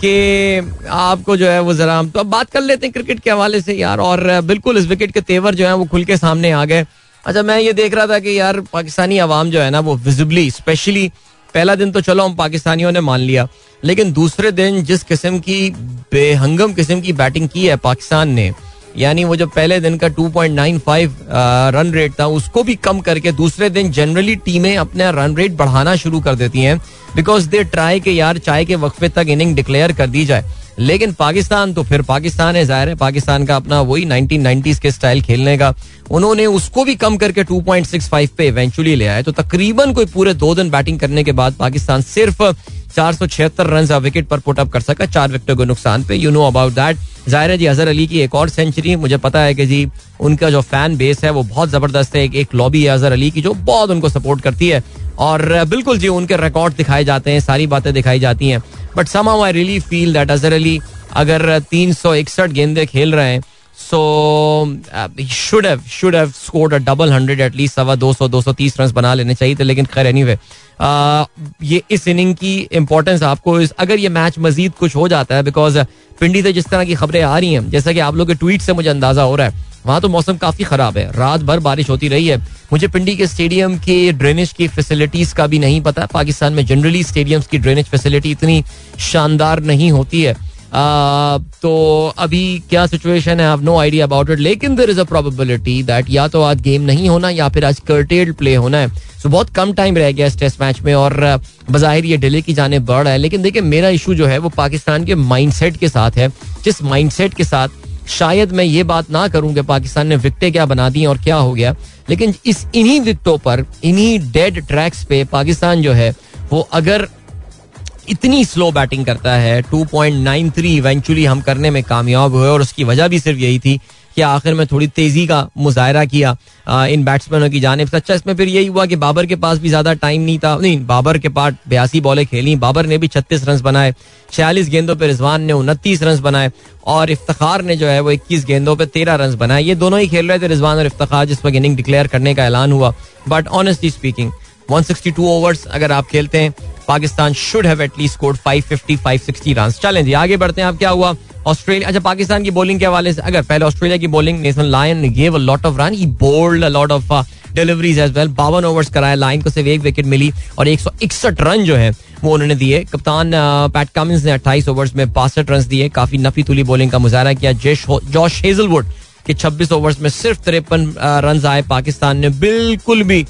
कि आपको जो है वो जरा हम तो अब बात कर लेते हैं क्रिकेट के हवाले से यार। और बिल्कुल इस विकेट के तेवर जो है, वो खुल के सामने आ गए। अच्छा मैं ये देख रहा था कि यार पाकिस्तानी आवाम जो है ना, वो विजिबली स्पेशली पहला दिन तो चलो, हम पाकिस्तानियों ने मान लिया। लेकिन दूसरे दिन जिस किस्म की बेहंगम किस्म की बैटिंग की है पाकिस्तान ने, यानी वो जो पहले दिन का 2.95 रन रेट था, उसको भी कम करके दूसरे दिन जनरली टीमें अपना रन रेट बढ़ाना शुरू कर देती हैं बिकॉज़ दे ट्राई के यार, चाय के वक्फे तक इनिंग डिक्लेयर कर दी जाए। लेकिन पाकिस्तान तो फिर पाकिस्तान है, ज़ाहिर है, पाकिस्तान का अपना वही 1990s के स्टाइल खेलने का। उन्होंने उसको भी कम करके 2.65 पे इवेंचुअली ले आए। तो तकरीबन कोई पूरे दो दिन बैटिंग करने के बाद पाकिस्तान सिर्फ़ चार सौ छिहत्तर रन विकेट पर पुट अप कर सका, चार विकेटों के नुकसान पे। यू नो अबाउट दैट ज़ाहिर है जी, अजहर अली की एक और सेंचुरी मुझे पता है कि जी, उनका जो फ़ैन बेस है वो बहुत ज़बरदस्त है। एक लॉबी है अजहर अली की जो बहुत उनको सपोर्ट करती है। और बिल्कुल जी, उनके रिकॉर्ड दिखाए जाते हैं, सारी बातें दिखाई जाती हैं। But some I really feel that Azhar Ali अगर तीन सौ इकसठ गेंदे खेल रहे हैं so should have should have scored a double hundred at least सवा दो सौ दो सौ तीस रन बना लेने चाहिए थे लेकिन खैर एनी anyway, ये इस इनिंग की इंपॉर्टेंस आपको इस अगर ये मैच मजीद कुछ हो जाता है बिकॉज़ पिंडी से जिस तरह की खबरें आ रही हैं जैसा कि आप लोग के ट्वीट से मुझे अंदाज़ा हो रहा है वहाँ तो मौसम काफ़ी खराब है। रात भर बारिश होती रही है। मुझे पिंडी के स्टेडियम के ड्रेनेज की फैसिलिटीज़ का भी नहीं पता। पाकिस्तान में जनरली स्टेडियम्स की ड्रेनेज फैसिलिटी इतनी शानदार नहीं होती है। तो अभी क्या सिचुएशन है? नो आइडिया अबाउट इट लेकिन there is a probability that या तो आज गेम नहीं होना या फिर आज कर्टेड प्ले होना है। सो बहुत कम टाइम रह गया इस टेस्ट मैच में और बाहिर ये डिले की जाने बढ़ रहा है। लेकिन देखिए, मेरा इशू जो है, वो पाकिस्तान के माइंडसेट के साथ है। जिस माइंडसेट के साथ, शायद मैं ये बात ना करूँ कि पाकिस्तान ने विकटें क्या बना दी और क्या हो गया, लेकिन इस इन्हीं विकटों पर, इन्हीं डेड ट्रैक्स पे पाकिस्तान जो है, वो अगर इतनी स्लो बैटिंग करता है 2.93 इवेंचुअली हम करने में कामयाब हुए और उसकी वजह भी सिर्फ़ यही थी कि आखिर में थोड़ी तेज़ी का मुजाहरा किया आ, इन बैट्समैनों की जानब से। अच्छा इसमें फिर यही हुआ कि बाबर के पास भी ज़्यादा टाइम नहीं था। नहीं बाबर के पास बयासी बॉलें खेली। बाबर ने भी छत्तीस रन बनाए छियालीस गेंदों पर रिजवान ने उनतीस रन बनाए और इफ्तार ने जो है वो इक्कीस गेंदों पर तेरह रन बनाए। ये दोनों ही खेल रहे थे रिजवान और इफ्तार जिस वक्त इनिंग डिक्लेयर करने का ऐलान हुआ। बट ऑनेस्टली स्पीकिंग 162 ओवर्स अगर आप खेलते हैं Pakistan should have at least scored 550 560 run चलें जी आगे बढ़ते हैं अब क्या हुआ? ऑस्ट्रेलिया अच्छा पाकिस्तान की बॉलिंग के हवाले से अगर पहले ऑस्ट्रेलिया की bowling Nathan Lyon gave a lot of run he bowled a lot of deliveries as well बावन ओवर्स कराया लाइन को सिर्फ़ एक विकेट मिली और एक सौ इकसठ रन जो है, वो उन्होंने दिए। कप्तान पैट कमिंस ने अट्ठाईस ओवर्स में बासठ रन दिए। काफ़ी नफी तुली बॉलिंग का मुजाहरा किया। जॉश हेजलवुड के 26 ओवर्स में सिर्फ़ तिरपन रन आए। पाकिस्तान ने बिल्कुल भी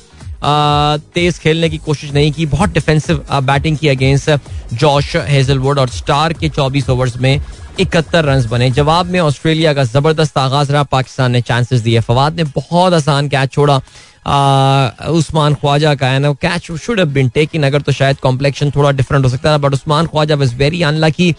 तेज खेलने की कोशिश नहीं की। बहुत डिफेंसिव बैटिंग की अगेंस्ट जॉश हेजलवुड और स्टार के 24 ओवर्स में इकहत्तर रन बने। जवाब में ऑस्ट्रेलिया का ज़बरदस्त आगाज़ रहा। पाकिस्तान ने चांसेस दिए। फवाद ने बहुत आसान कैच छोड़ा। उस्मान ख्वाजा का है ना catch should have been taken अगर तो शायद कॉम्प्लेक्शन थोड़ा डिफरेंट हो सकता था but Usman Khawaja was very unlucky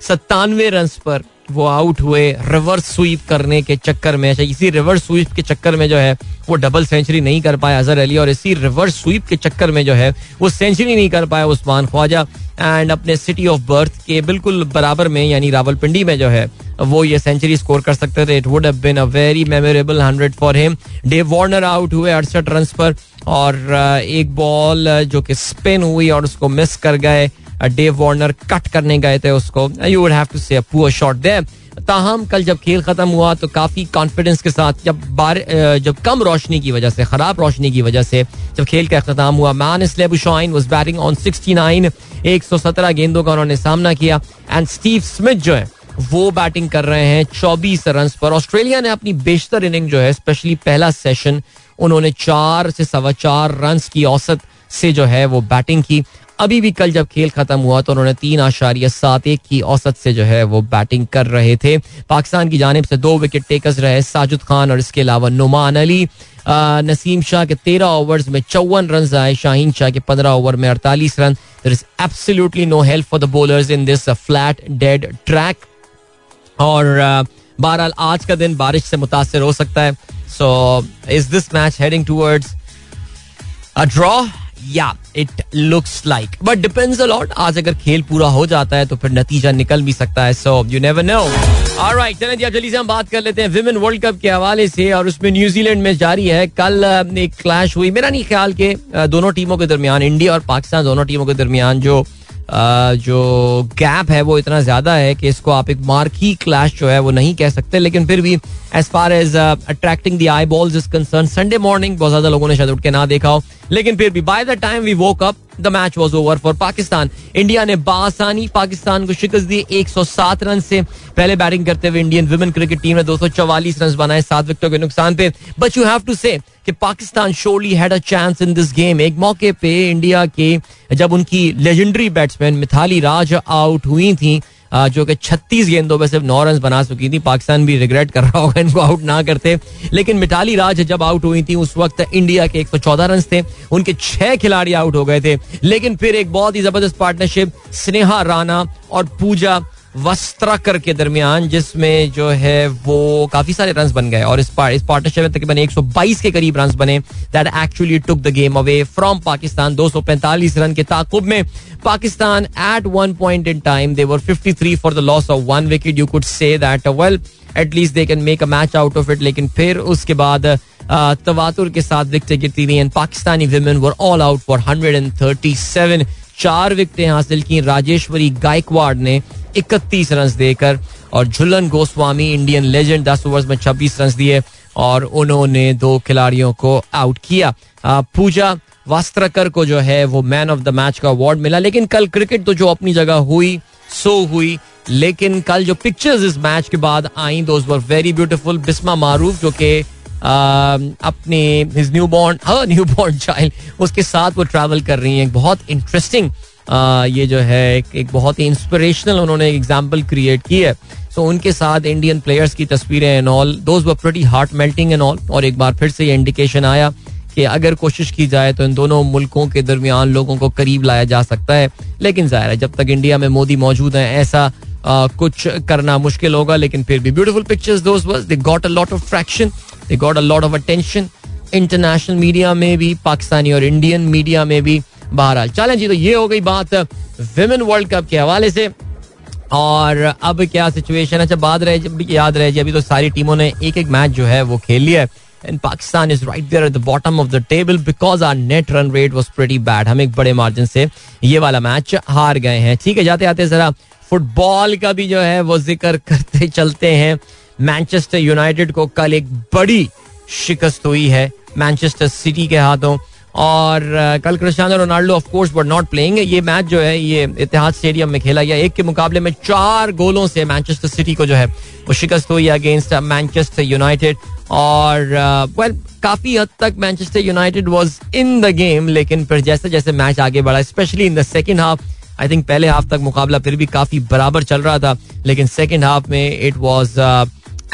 सत्तानवे रन पर वो आउट हुए रिवर्स स्वीप करने के चक्कर में अच्छा इसी रिवर्स स्वीप के चक्कर में जो है, वो डबल सेंचुरी नहीं कर पाया अजहर अली और इसी रिवर्स स्वीप के चक्कर में जो है, वो सेंचुरी नहीं कर पाया उस्मान ख्वाजा एंड अपने सिटी ऑफ़ बर्थ के बिल्कुल बराबर में, यानी रावलपिंडी में जो है, वो ये सेंचुरी स्कोर कर सकते थे. It would have been a very memorable hundred for him Dave Warner out हुए अड़सठ रन पर और एक बॉल जो कि स्पिन हुई और उसको मिस कर गए. डेव वार्नर कट करने गए थे उसको। You would have to say poor shot there ताहम कल जब खेल खत्म हुआ तो काफ़ी कॉन्फिडेंस के साथ जब बार जब कम रोशनी की वजह से, खराब रोशनी की वजह से जब खेल का अख्ताम हुआ man Labuschagne was batting on 69 117 गेंदों का उन्होंने सामना किया। एंड स्टीव स्मिथ जो है, वो बैटिंग कर रहे हैं 24 रन पर। ऑस्ट्रेलिया ने अपनी बेशतर इनिंग जो है स्पेशली पहला सेशन उन्होंने चार से सवा चार रन की औसत से जो है वो बैटिंग की। अभी भी कल जब खेल खत्म हुआ तो उन्होंने तीन आशारिया सात एक की औसत से जो है वो बैटिंग कर रहे थे। पाकिस्तान की जानब से दो विकेट टेकर्स रहे साजिद खान और इसके अलावा नुमान अली। नसीम शाह के तेरह ओवर्स में चौवन रन आए, शाहीन शाह के पंद्रह ओवर में अड़तालीस run. There is absolutely no help for the bowlers in this flat dead track और बहरहाल आज का दिन बारिश से मुतासर हो सकता है। So is this match heading towards a draw या it looks like but depends a lot आज अगर खेल पूरा हो जाता है तो फिर नतीजा निकल भी सकता है so you never know alright चलें जी जल्दी से हम बात कर लेते हैं विमेन वर्ल्ड कप के हवाले से और उसमें न्यूजीलैंड में जारी है। कल एक क्लैश हुई। मेरा नहीं ख्याल के दोनों टीमों के दरमियान इंडिया और पाकिस्तान दोनों टीमों के दरमियान जो जो गैप है वो इतना ज़्यादा है कि इसको आप एक मार्की क्लैश जो है वो नहीं कह सकते, लेकिन फिर भी as far as attracting the eyeballs is concern Sunday morning बहुत ज़्यादा लोगों ने शायद उठ के ना देखा हो, लेकिन फिर भी by the time we woke up the match was over for Pakistan India ने बासानी पाकिस्तान को शिकस्त दी 107 रन से। पहले बैटिंग करते हुए इंडियन वुमेन क्रिकेट टीम ने 244 रन बनाए सात विकेटों के नुकसान पे। But you have to say कि Pakistan surely had a chance in this game एक मौके पे इंडिया के जब उनकी legendary batsman Mithali Raj out हुई थी जो कि 36 गेंदों में सिर्फ़ नौ रन बना चुकी थी। पाकिस्तान भी रिग्रेट कर रहा होगा, इनको आउट ना करते। लेकिन मिताली राज जब आउट हुई थी, उस वक्त इंडिया के 114 रन थे। उनके छह खिलाड़ी आउट हो गए थे। लेकिन फिर एक बहुत ही ज़बरदस्त पार्टनरशिप स्नेहा राणा और पूजा वस्त्राकर के दरमियान जिसमें जो है वो काफ़ी सारे रन बन गए। और इस पार, इस पार्टनरशिप में तकरीबन 122 के करीब रन बने that actually took the game away from Pakistan 245 run के ताकुब में Pakistan at one point in time they were 53 for the loss of one wicket you could say that well at least they can make a match out of it लेकिन फिर उसके बाद तवातुर के साथ विकटें गिरती रही। And Pakistani women were all out for 137 चार विकेटें हासिल की। राजेश्वरी गायकवाड़ ने इकतीस रन देकर और झुलन गोस्वामी, इंडियन लेजेंड, दस ओवर्स में छब्बीस रन दिए और उन्होंने दो खिलाड़ियों को आउट किया। पूजा वास्त्रकर को जो है वो मैन ऑफ़ द मैच का अवार्ड मिला, लेकिन कल क्रिकेट तो जो अपनी जगह हुई, सो हुई, लेकिन कल जो पिक्चर्स इस मैच के बाद I those were very beautiful Bisma Maroof, जो कि अपने his new born new born child उसके साथ वो ट्रैवल कर रही हैं। एक बहुत इंटरेस्टिंग ये जो है एक, बहुत ही इंस्पिरेशनल उन्होंने एग्ज़ाम्पल क्रिएट की है। सो उनके साथ इंडियन प्लेयर्स की तस्वीरें and all those were pretty heart melting and all और एक बार फिर से ये इंडिकेशन आया कि अगर कोशिश की जाए तो इन दोनों मुल्कों के दरमियान लोगों को करीब लाया जा सकता है। लेकिन ज़ाहिर है जब तक इंडिया में मोदी मौजूद हैं ऐसा आ, कुछ करना मुश्किल होगा लेकिन फिर भी ब्यूटीफुल पिक्चर्स दोस्त was they got a lot of traction they got a lot of attention international media में भी, पाकिस्तानी और इंडियन मीडिया में भी बहरहाल। चलें जी तो ये हो गई बात विमेन वर्ल्ड कप के हवाले से। और अब क्या सिचुएशन अच्छा बात रहे याद रहे जी, अभी तो सारी टीमों ने एक एक मैच जो है वो खेल लिया है। And Pakistan is right there at the bottom of the table because our net run rate was pretty bad हम एक बड़े मार्जिन से ये वाला मैच हार गए हैं। ठीक है जाते आते जरा फुटबॉल का भी जो है वो ज़िक्र करते चलते हैं। मैनचेस्टर यूनाइटेड को कल एक बड़ी शिकस्त हुई है मैनचेस्टर सिटी के हाथों। और कल Cristiano Ronaldo of course but not playing ये मैच जो है, ये इतिहाद स्टेडियम में खेला गया। एक के मुकाबले में चार गोलों से मैनचेस्टर सिटी को जो है, वो शिकस्त हुई अगेंस्ट मैनचेस्टर यूनाइटेड और वेल काफ़ी हद तक Manchester United was in the game लेकिन फिर जैसे जैसे मैच आगे बढ़ा specially in the second half I think पहले हाफ़ तक मुकाबला फिर भी काफ़ी बराबर चल रहा था, लेकिन सेकेंड हाफ़ में it was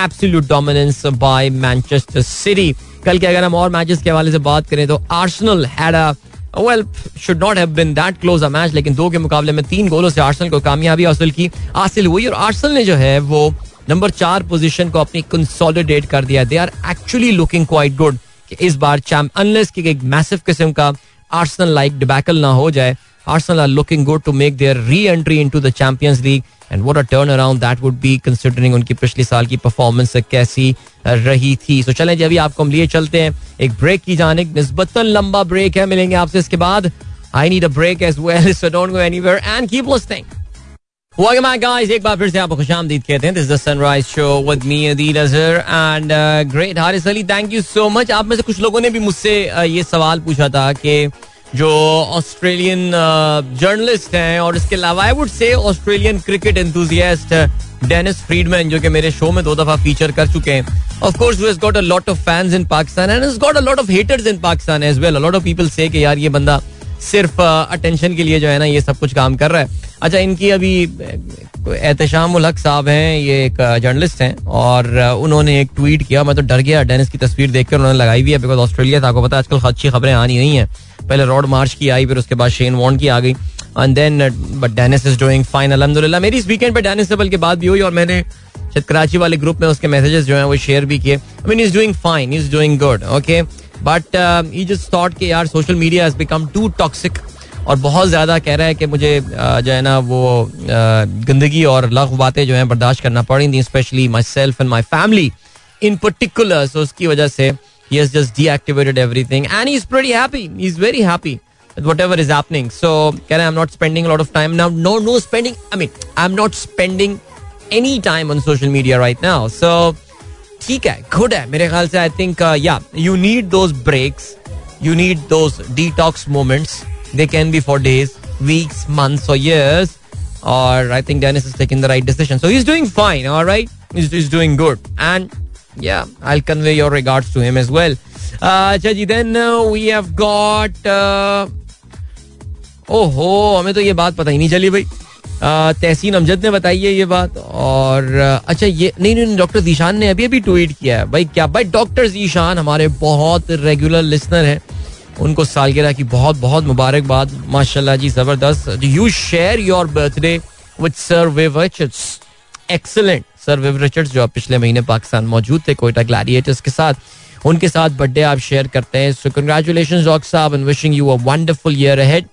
absolute dominance by Manchester City कल के अगर हम और मैचेस के हवाले से बात करें तो Arsenal had a well should not have been that close a match लेकिन दो के मुकाबले में तीन गोलों से आर्सेनल को कामयाबी हासिल की, हासिल हुई, और आर्सेनल ने जो है वो नंबर चार पोजीशन को अपनी कंसोलिडेट कर दिया। They are actually looking quite good कि इस बार चैम्प अनलेस की एक मैसिव किस्म का आर्सेनल लाइक डिबैकल ना हो जाए Arsenal are looking good to make their re entry into the Champions League and what a turnaround that would be considering उनकी पिछले साल की परफॉर्मेंस कैसी रही थी। सो चलें जी अभी आपको हम लिए चलते हैं। एक ब्रेक की जाने निस्बतन लंबा ब्रेक है मिलेंगे आपसे इसके बाद। I need a break as well so don't go anywhere and keep listening Welcome back, guys. एक बार फिर से आपको खुशामदीद कहते हैं। This the sunrise show with me Adeel Azhar and great Haris Ali thank you so much आप में से कुछ लोगों ने भी मुझसे ये सवाल पूछा था कि जो ऑस्ट्रेलियन जर्नलिस्ट हैं और इसके अलावा I would say Australian cricket enthusiast Dennis Freedman जो कि मेरे शो में दो दफ़ा फीचर कर चुके हैं। Of course has got a lot of fans in Pakistan and has got a lot of haters in Pakistan as well a lot of people say कि यार, ये बंदा सिर्फ़ अटेंशन के लिए जो है ना, ये सब कुछ काम कर रहा है। अच्छा इनकी अभी एहतशाम हक साहब हैं, ये एक जर्नलिस्ट हैं, और उन्होंने एक ट्वीट किया, मैं तो डर गया, डेनिस की तस्वीर देखकर उन्होंने लगाई हुई है, बिकॉज़ ऑस्ट्रेलिया था, आपको पता आजकल अच्छी खबरें आनी नहीं है। पहले रॉड मार्च की आई, फिर उसके बाद शेन वॉन्ड की आ गई and then but Dennis is doing fine अलहमदुलिल्लाह। मेरी इस वीकेंड पर डेनिस से बल्कि बात भी हुई, और मैंने कराची वाले ग्रुप में उसके मैसेजेस जो हैं, वो शेयर भी किए। I mean is doing fine is doing good okay but he just thought कि यार social media has become too toxic और बहुत ज़्यादा कह रहा है कि मुझे जो है ना वो गंदगी और लग बातें जो है बर्दाश्त करना पड़ी थी specially myself and my family in particular so उसकी वजह से he has just deactivated everything and he's pretty happy he's very happy with whatever is happening so can I, i'm not spending a lot of time now no no spending i mean i'm not spending any time on social media right now so ठीक है good है मेरे ख्याल से I think yeah you need those breaks you need those detox moments they can be for days weeks months और years और I think Dennis is taking the right decision so he is doing fine alright is is doing good and yeah I will convey your regards to him as well अच्छा जी then we have got ओहो हमें तो ये बात पता ही नहीं चली भाई। uh, तहसीन अमजद ने बताई है ये बात और uh, अच्छा ये नहीं नहीं, नहीं डॉक्टर जीशान ने अभी अभी ट्वीट किया है। भाई क्या भाई डॉक्टर जीशान हमारे बहुत रेगुलर लिसनर हैं। उनको सालगिरह की बहुत बहुत मुबारकबाद। माशाल्लाह जी, ज़बरदस्त। You share your birthday with sir Viv Richards excellent sir Viv Richards जो पिछले महीने पाकिस्तान मौजूद थे, कोयटा ग्लैडिएटर्स के साथ, उनके साथ बर्थडे आप शेयर करते हैं। सो कंग्रेचुलेशन डॉक्टर साहब and wishing you a wonderful year ahead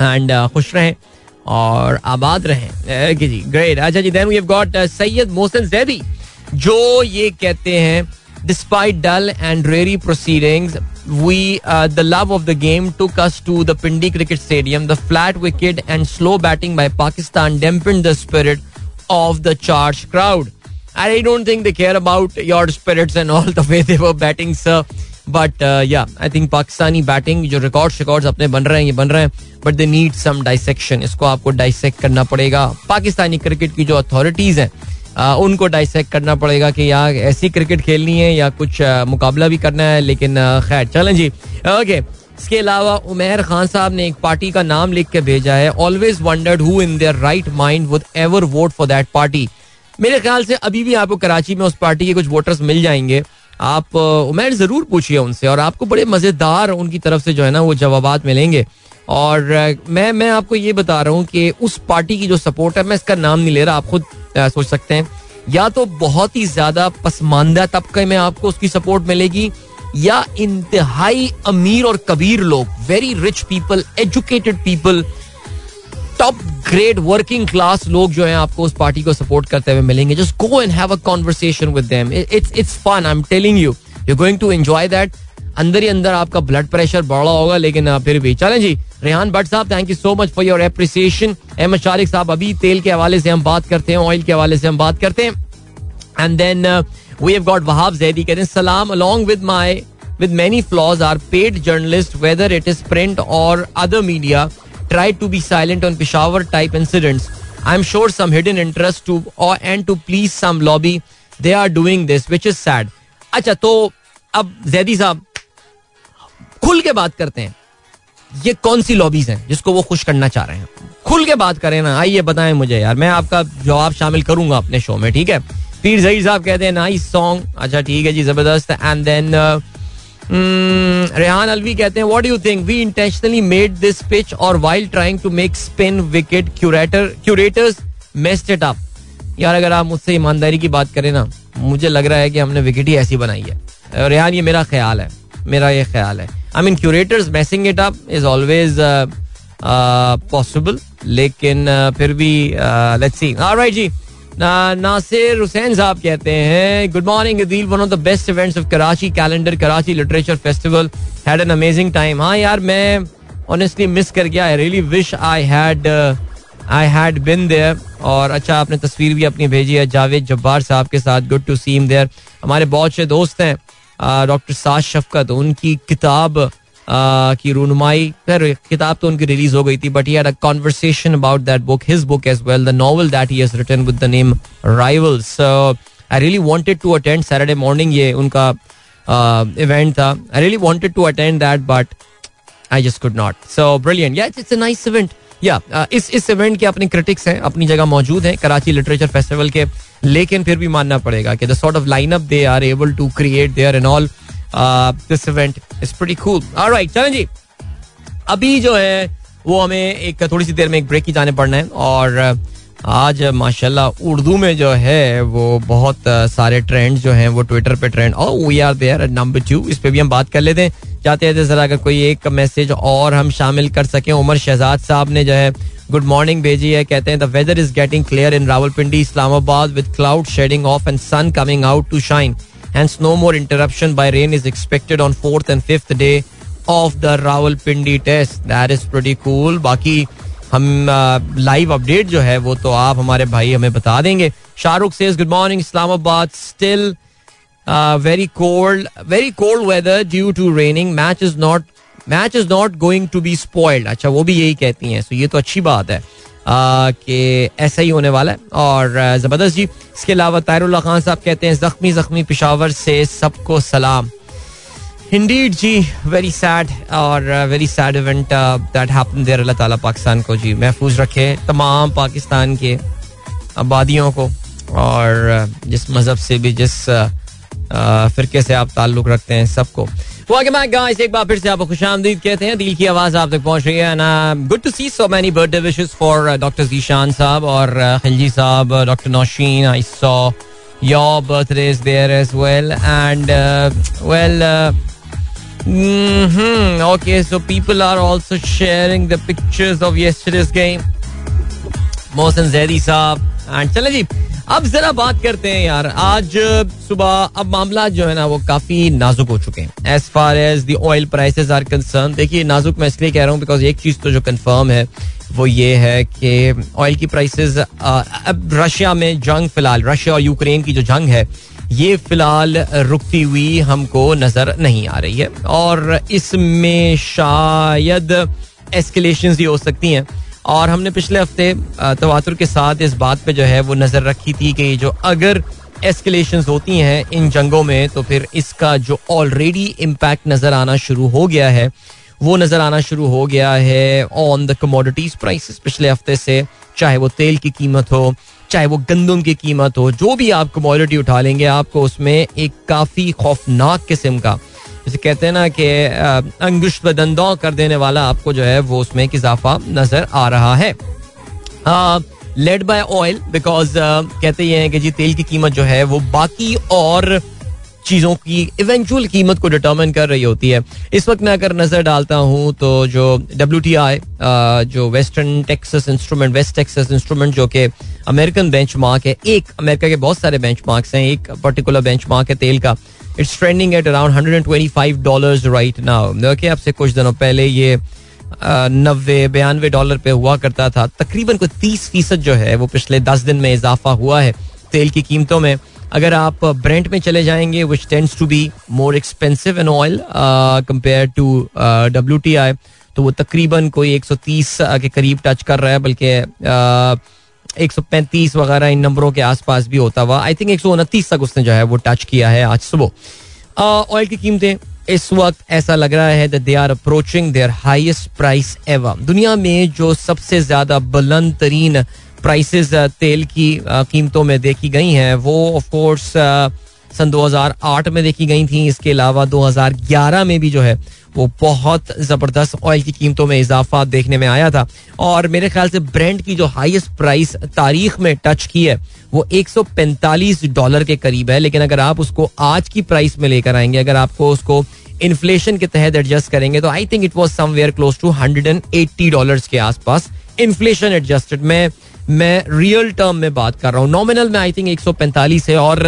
and खुश रहें और आबाद रहें। जी ग्रेट अच्छा जी then we have got Syed Mohsin Zaidi जो ये कहते हैं despite dull and dreary proceedings we uh, the love of the game took us to the Pindi cricket stadium the flat wicket and slow batting by Pakistan dampened the spirit of the charged crowd I don't think they care about your spirits and all the way they were batting sir but yeah I think Pakistani batting जो records records अपने बन रहे हैं ये बन रहे हैं but they need some dissection इसको आपको डाइसेक्ट करना पड़ेगा पाकिस्तानी क्रिकेट की जो अथॉरिटीज हैं उनको डाइसेक्ट करना पड़ेगा कि यार ऐसी क्रिकेट खेलनी है या कुछ मुकाबला भी करना है, लेकिन खैर, चलें जी। ओके इसके अलावा उमेर खान साहब ने एक पार्टी का नाम लिख के भेजा है। Always wondered who in their right mind would ever vote for that party मेरे ख्याल से अभी भी आपको कराची में उस पार्टी के कुछ वोटर्स मिल जाएँगे। आप उमेर ज़रूर पूछिए उनसे और आपको बड़े मज़ेदार उनकी तरफ़ से जो है ना, वो जवाब मिलेंगे। और मैं मैं आपको ये बता रहा हूँ कि उस पार्टी की जो सपोर्ट है, मैं इसका नाम नहीं ले रहा, आप खुद सोच सकते हैं। या तो बहुत ही ज़्यादा पसमानदा तबके में आपको उसकी सपोर्ट मिलेगी, या इंतहाई अमीर और कबीर लोग very rich people educated people top great working class लोग जो हैं आपको उस पार्टी को सपोर्ट करते हुए मिलेंगे। Just go and have a conversation with them it's it's fun I am telling you you going to enjoy that अंदर ही अंदर आपका ब्लड प्रेशर बढ़ा होगा, लेकिन फिर भी। चले जी, रेहान भट्ट साहब thank you so much for your appreciation Ahmed Sharik साहब, अभी तेल के हवाले से हम बात करते हैं ऑयल के हवाले से हम बात करते हैं। And then we got Wahab Zaidi कहते सलाम along with my with many flaws are paid journalist whether it is print और other media try to be silent on Peshawar type incidents I am sure some hidden interest to and to please some lobby they are doing this which is sad अच्छा तो अब जैदी साहब खुल के बात करते हैं। ये कौन सी लॉबीज हैं जिसको वो खुश करना चाह रहे हैं? खुल के बात करें ना, आइए बताएँ मुझे यार, मैं आपका जवाब शामिल करूँगा अपने शो में, ठीक है? पीर जहीर साहब कहते हैं नाइस सॉन्ग अच्छा ठीक है जी, ज़बरदस्त। एंड देन रेहान अलवी कहते हैं what you think we intentionally made this pitch और while trying to make spin wicket curator curators messed it up यार, अगर आप मुझसे ईमानदारी की बात करें ना, मुझे लग रहा है कि हमने विकेट ही ऐसी बनाई है। रेहान, ये मेरा ख्याल है। मेरा ये ख्याल है। I mean curators messing it up is always possible लेकिन फिर भी लेट्स सी ऑलराइट जी नासिर हुसैन साहब कहते हैं good morning Adeel one of the best events of Karachi calendar Karachi literature festival had an amazing time हाँ यार मैं ऑनेस्टली मिस कर गया I really wish I had I had been there और अच्छा आपने तस्वीर भी अपनी भेजी है जावेद जब्बार साहब के साथ गुड टू सीम देयर हमारे बहुत से दोस्त हैं डॉक्टर साज शफकत, उनकी किताब की रूनुमाई, खैर, किताब तो उनकी रिलीज़ हो गई थी but he a conversation about that book his book as well the novel that he written with the name rivals I really wanted to attend Saturday morning ये उनका इवेंट था। I really wanted to attend that but I just could not so brilliant yeah it's a nice event yeah इस इस event के अपने critics हैं, अपनी जगह मौजूद हैं, कराची लिटरेचर फेस्टिवल के लेकिन फिर भी मानना पड़ेगा कि the sort of lineup they are able to create there and all this event is pretty cool alright चलें जी, अभी जो है, वो हमें एक थोड़ी सी देर में एक ब्रेक की जाने पड़ना है और आज माशाल्लाह उर्दू में जो है, वो बहुत सारे ट्रेंड जो हैं, वो ट्विटर पे ट्रेंड और we are there number two इस पे भी हम बात कर लेते हैं। चाहते हैं जरा अगर कोई एक मैसेज और हम शामिल कर सकें, उमर शहजाद साहब ने जो है गुड मॉर्निंग भेजी है कहते हैं the weather is getting clear in Rawalpindi Islamabad with cloud shedding off and sun coming out to shine Hence, no more interruption by rain is expected on fourth and fifth day of the Rawalpindi test. That is pretty cool. बाकी हम live uh, update जो है वो तो आप हमारे भाई हमें बता देंगे Shahrukh says good morning Islamabad still very cold very cold weather due to raining match is not match is not going to be spoiled अच्छा वो भी यही कहती हैं। सो ये तो अच्छी बात है कि ऐसा ही होने वाला है। और ज़बरदस्त जी, इसके अलावा तायरुल्ला खान साहब कहते हैं, जख्मी जख्मी पिशावर से सबको सलाम। इंडीड जी वेरी सैड और very sad event that happen there अल्लाह ताला पाकिस्तान को जी, महफूज रखे तमाम पाकिस्तान के आबादियों को। और जिस मज़हब से भी, जिस फ़िरके से आप ताल्लुक़ रखते हैं सबको। वेलकम बैक गाइस एक बार फिर से आपको खुशामदीद कहते हैं, दिल की आवाज़ आप तक पहुँच रही है ना good to see so many birthday wishes for doctor Zeeshan साहब और खिलजी साहब doctor Nausheen I saw your birthday is there as well and well okay, so people are also sharing the pictures of yesterday's game. Mohsin Zaidi साहब। And चले जी, अब जरा बात करते हैं यार। आज सुबह अब मामला जो है ना, वो काफ़ी नाजुक हो चुके हैं। As far as the oil prices are concern देखिए, नाजुक मैं इसलिए कह रहा हूँ बिकॉज़ एक चीज़ तो जो कंफर्म है, वो ये है कि ऑयल की प्राइसेस अब रशिया में जंग फ़िलहाल रशिया और यूक्रेन की जो जंग है, ये फ़िलहाल रुकती हुई हमको नज़र नहीं आ रही है। और इसमें शायद एस्केलेशन ही हो सकती हैं। और हमने पिछले हफ़्ते तवातुर के साथ इस बात पे जो है वो नज़र रखी थी कि जो अगर एस्केलेशन होती हैं इन जंगों में तो फिर इसका जो ऑलरेडी इम्पैक्ट नज़र आना शुरू हो गया है। वो नज़र आना शुरू हो गया है ऑन द कमोडिटीज प्राइसेस पिछले हफ़्ते से। चाहे वो तेल की कीमत हो, चाहे वो गंदम की कीमत हो, जो भी आप कमोडिटी उठा लेंगे, आपको उसमें एक काफ़ी खौफनाक किस्म का जैसे कहते हैं ना कि अंगुश बदंदौ कर देने वाला आपको जो है वो उसमें इजाफा नज़र आ रहा है। लेड बाय ऑयल बिकॉज़ कहते हैं कि जी तेल की कीमत जो है वो बाकी और चीज़ों की इवेंचुअल कीमत को डिटर्मिन कर रही होती है। इस वक्त मैं अगर नज़र डालता हूँ तो जो डब्ल्यू टी आई जो western Texas instrument west Texas instrument जो कि अमेरिकन बेंच मार्क है, एक अमेरिका के बहुत सारे बेंच मार्क्स हैं, एक पर्टिकुलर बेंच मार्क है तेल का। It's trending at around hundred and twenty five dollar right now देखिए आपसे कुछ दिनों पहले ये नब्बे बयानवे डॉलर पे हुआ करता था। तकरीबन कोई तीस फ़ीसद जो है, वो पिछले दस दिन में इजाफा हुआ है तेल की कीमतों में। अगर आप ब्रेंट में चले जाएँगे which tends to be more expensive in oil compare to W T I तो वो तकरीबन कोई 130 के करीब टच कर रहा है, बल्कि एक सौ पैंतीस वगैरह इन नंबरों के आसपास भी होता हुआ आई थिंक एक सौ उनतीस तक उसने जो है वो टच किया है आज सुबह। ऑयल की कीमतें, इस वक्त ऐसा लग रहा है they are approaching their highest price ever दुनिया में जो सबसे ज़्यादा बुलंद तरीन प्राइसेस तेल की कीमतों में देखी गई हैं, वो ऑफ़ कोर्स सन 2008 में देखी गई थी, इसके अलावा 2011 में भी जो है वो बहुत ज़बरदस्त ऑयल की कीमतों में इजाफा देखने में आया था। और मेरे ख्याल से ब्रांड की जो हाईएस्ट प्राइस तारीख में टच की है, वो 145 डॉलर के करीब है। लेकिन अगर आप उसको आज की प्राइस में लेकर आएँगे, अगर आपको उसको इन्फ्लेशन के तहत एडजस्ट करेंगे तो I think it was somewhere close to hundred and eighty dollar के आसपास इन्फ्लेशन एडजस्टेड में, मैं रियल टर्म में बात कर रहा हूँ। नॉमिनल में आई थिंक एक सौ पैंतालीस है और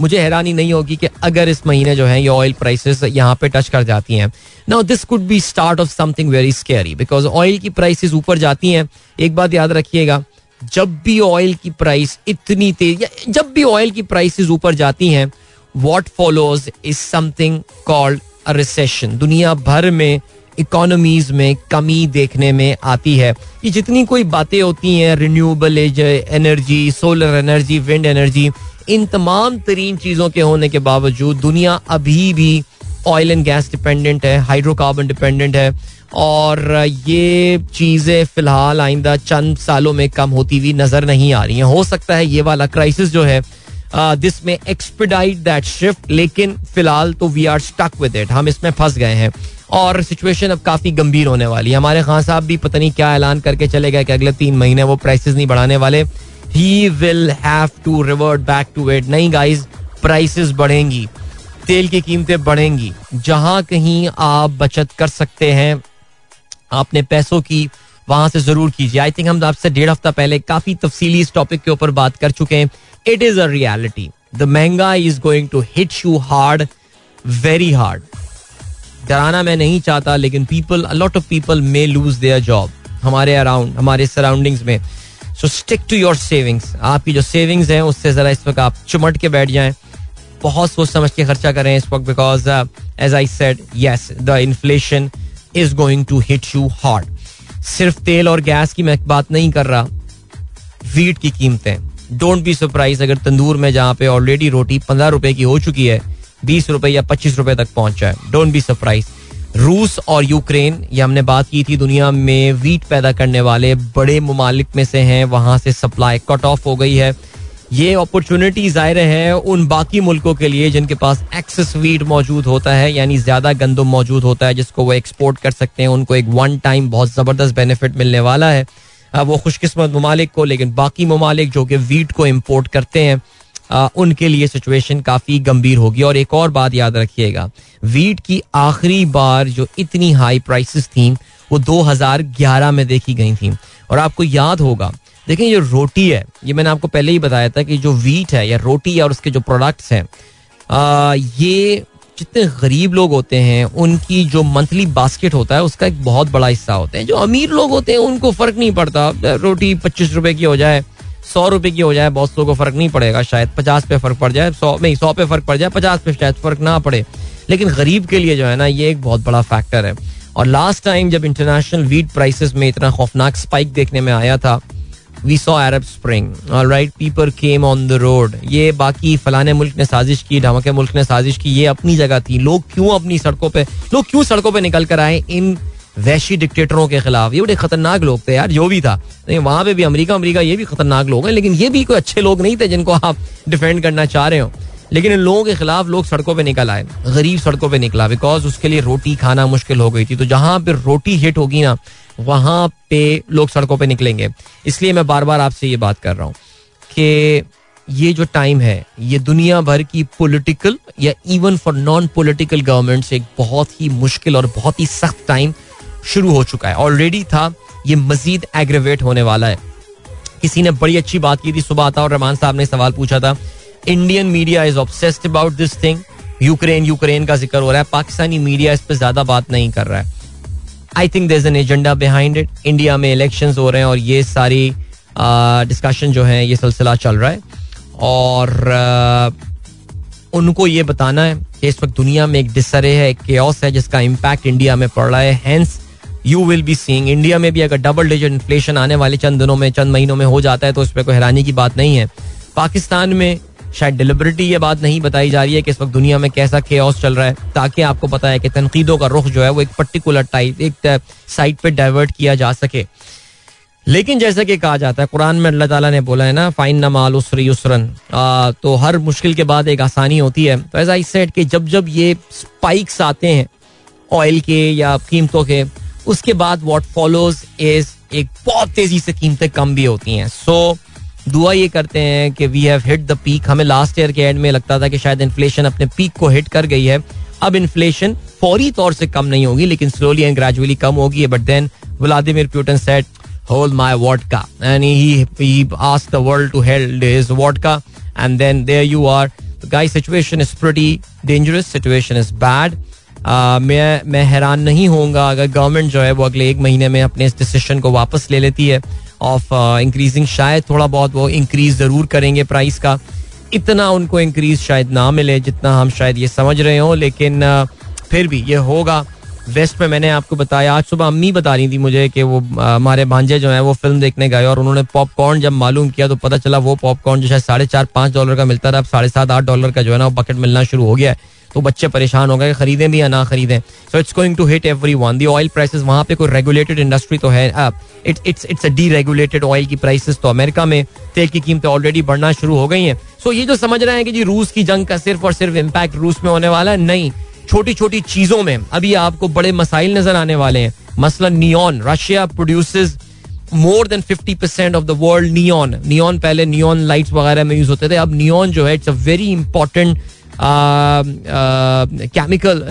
मुझे हैरानी नहीं होगी कि अगर इस महीने जो है ये ऑयल प्राइसेस यहाँ पे टच कर जाती हैं। Now this could be start of something very scary because oil की प्राइसेस ऊपर जाती हैं। एक बात याद रखिएगा, जब भी ऑयल की प्राइस इतनी तेज जब भी ऑयल की प्राइसेस ऊपर जाती हैं what follows is something called recession दुनिया भर में इकोनॉमीज में कमी देखने में आती है। ये जितनी कोई बातें होती हैं renewable energy solar energy wind energy इन तमाम तरीन चीज़ों के होने के बावजूद दुनिया अभी भी ऑयल एंड गैस डिपेंडेंट है हाइड्रोकार्बन डिपेंडेंट है, और ये चीज़ें फ़िलहाल आइंदा चंद सालों में कम होती हुई नज़र नहीं आ रही हैं। हो सकता है ये वाला क्राइसिस जो है दिस में एक्सपेडाइट दैट शिफ्ट लेकिन फ़िलहाल तो we are stuck with it हम इसमें फंस गए हैं। और सिचुएशन अब काफ़ी गंभीर होने वाली है। हमारे खान साहब भी पता नहीं क्या ऐलान करके चले गए कि अगले तीन महीने वो प्राइसेस नहीं बढ़ाने वाले। He will have to revert back to it नहीं गाइज़ प्राइसेस बढ़ेंगी, तेल की कीमतें बढ़ेंगी। जहाँ कहीं आप बचत कर सकते हैं अपने पैसों की वहाँ से ज़रूर कीजिए। आई थिंक हम आपसे डेढ़ हफ़्ता पहले काफ़ी तफसीली इस टॉपिक के ऊपर बात कर चुके हैं। It is a reality the महँगा is going to hit you hard very hard डराना मैं नहीं चाहता, लेकिन people a lot of people may lose their job हमारे अराउंड हमारे सराउंडिंग्स में। So stick to your savings आपकी जो सेविंग्स हैं, उससे जरा इस वक्त आप चुमट के बैठ जाएँ। बहुत सोच समझ के खर्चा करें इस वक्त because as I said yes the inflation is going to hit you hard सिर्फ़ तेल और गैस की मैं बात नहीं कर रहा। वीट की कीमतें। डोंट बी सरप्राइज़ अगर तंदूर में जहाँ पे ऑलरेडी रोटी पंद्रह रुपए की हो चुकी है, बीस रुपए या पच्चीस रुपए तक पहुँच जाए। डोंट बी सरप्राइज़ रूस और यूक्रेन, ये हमने बात की थी दुनिया में वीट पैदा करने वाले बड़े ममालिक में से हैं, वहाँ से सप्लाई कट ऑफ़ हो गई है। ये अपॉर्चुनिटी ज़ाहिर है उन बाकी मुल्कों के लिए जिनके पास एक्सेस वीट मौजूद होता है, यानी ज़्यादा गंदम मौजूद होता है, जिसको वो एक्सपोर्ट कर सकते हैं, उनको एक वन टाइम बहुत ज़बरदस्त बेनिफिट मिलने वाला है। वो खुशकिस्मत ममालिक को, लेकिन बाकी ममालिक जो कि वीट को इम्पोर्ट करते हैं उनके लिए सिचुएशन काफ़ी गंभीर होगी। और एक और बात याद रखिएगा, वीट की आखिरी बार जो इतनी हाई प्राइसेस थी, वो 2011 में देखी गई थी। और आपको याद होगा, देखें ये रोटी है, ये मैंने आपको पहले ही बताया था कि जो वीट है या रोटी और उसके जो प्रोडक्ट्स हैं ये जितने गरीब लोग होते हैं, उनकी जो मंथली बास्केट होता है, उसका एक बहुत बड़ा हिस्सा होता है। जो अमीर लोग होते हैं, उनको फ़र्क नहीं पड़ता। रोटी पच्चीस रुपए की हो जाए सौ रुपए की हो जाए, बहुत को फ़र्क नहीं पड़ेगा शायद, पचास पे फ़र्क पड़ जाए, सौ, नहीं, सौ पे फ़र्क पड़ जाए, पचास पे शायद फ़र्क ना पड़े। लेकिन गरीब के लिए जो है ना, ये एक बहुत बड़ा फैक्टर है। और लास्ट टाइम जब इंटरनेशनल वीट प्राइसेस में इतना खौफनाक स्पाइक देखने में आया था we saw Arab Spring right people came on the road ये बाकी फलाने मुल्क ने साजिश की ढमके मुल्क ने साजिश की, ये अपनी जगह थी। लोग क्यों अपनी सड़कों पे, लोग क्यों सड़कों पे निकल कर आए? इन वैशी डिक्टेटरों के खिलाफ। ये बड़े खतरनाक लोग थे यार, जो भी था। नहीं, वहाँ पे भी अमेरिका अमेरिका, ये भी खतरनाक लोग हैं, लेकिन ये भी कोई अच्छे लोग नहीं थे जिनको आप डिफेंड करना चाह रहे हो। लेकिन इन लोगों के खिलाफ लोग सड़कों पे निकल आए। गरीब सड़कों पे निकला। बिकॉज़ उसके लिए रोटी खाना मुश्किल हो गई थी। तो जहाँ पे रोटी हिट होगी ना, वहाँ पे लोग सड़कों पे निकलेंगे। इसलिए मैं बार बार आपसे ये बात कर रहा हूँ कि ये जो टाइम है, ये दुनिया भर की पॉलिटिकल या even for non political government एक बहुत ही मुश्किल और बहुत ही सख्त टाइम शुरू हो चुका है। ऑलरेडी था, ये मजीद एग्रेवेट होने वाला है। किसी ने बड़ी अच्छी बात की थी, सुबह आता और रहमान साहब ने सवाल पूछा था Indian media is obsessed about this thing Ukraine Ukraine का ज़िक्र हो रहा है, पाकिस्तानी मीडिया इस पर ज़्यादा बात नहीं कर रहा है। I think there an agenda behind it India में इलेक्शन हो रहे हैं और ये सारी डिस्कशन जो है, ये सिलसिला चल रहा है। और उनको ये बताना है कि इस वक्त दुनिया में एक डिसरे है, एक केओस है, जिसका इम्पैक्ट इंडिया में पड़ रहा है। Hence you will be seeing India में भी अगर डबल डिजिट इन्फ्लेशन आने वाले चंद दिनों में, चंद महीनों में हो जाता है तो उस पर कोई हैरानी की बात नहीं है। पाकिस्तान में शायद डिलिबरिटी ये बात नहीं बताई जा रही है कि इस वक्त दुनिया में कैसा केओस चल रहा है, ताकि आपको पता है कि तनकीदों का रुख जो है वो एक पर्टिकुलर टाइप एक साइड पर डाइवर्ट किया जा सके। लेकिन जैसा कि कहा जाता है, कुरान में अल्लाह ताला ने बोला है ना, फाइन नमाल उसरी युसरन तो हर मुश्किल के बाद एक आसानी होती है। तो ऐसा आई सेड कि जब जब ये स्पाइक्स आते हैं ऑयल के या कीमतों के उसके बाद वॉट फॉलोज इज़ एक बहुत तेज़ी से कीमतें कम भी होती हैं। सो so, दुआ ये करते हैं कि we have hit the peak हमें लास्ट ईयर के एंड में लगता था कि शायद इन्फ्लेशन अपने पीक को हिट कर गई है। अब इन्फ्लेशन फौरी तौर से कम नहीं होगी लेकिन स्लोली एंड ग्रेजुअली कम होगी but then Vladimir Putin said hold my vodka. And he he asked the world to hold his vodka. And then there you are. The guy situation is pretty dangerous. Situation is मैं मैं हैरान नहीं होऊँगा। अगर government जो है वो अगले एक महीने में अपने इस डिसीज़न को वापस ले लेती है ऑफ़ इंक्रीजिंग शायद थोड़ा बहुत वो इंक्रीज ज़रूर करेंगे प्राइस का। इतना उनको इंक्रीज शायद ना मिले जितना हम शायद ये समझ रहे हो, लेकिन फिर भी ये होगा। वेस्ट में मैंने आपको बताया, आज सुबह अम्मी बता रही थी मुझे कि वो हमारे भांजे जो है वो फ़िल्म देखने गए और उन्होंने पॉपकॉर्न जब मालूम किया तो पता चला वो पॉपकॉर्न जो शायद साढ़े चार, पाँच डॉलर का मिलता था, अब साढ़े सात, आठ डॉलर का जो है ना वो बकेट मिलना शुरू हो गया है। तो बच्चे परेशान हो गए, खरीदें भी या ना खरीदें। So it's going to hit everyone the oil prices वहाँ पे कोई रेगुलेटेड इंडस्ट्री तो है it's it's it's a deregulated oil की प्राइसेस तो अमेरिका में तेल की कीमतें ऑलरेडी बढ़ना शुरू हो गई हैं। सो ये जो समझ रहे हैं कि जी रूस की जंग का सिर्फ़ और सिर्फ़ इम्पैक्ट रूस में होने वाला है, नहीं। छोटी छोटी चीज़ों में अभी आपको बड़े मसाइल नज़र आने वाले हैं। मसलन neon Russia produces more than fifty percent of the world neon neon पहले नियॉन लाइट्स वगैरह में यूज़ होते थे, अब नियॉन जो है it's a very important chemical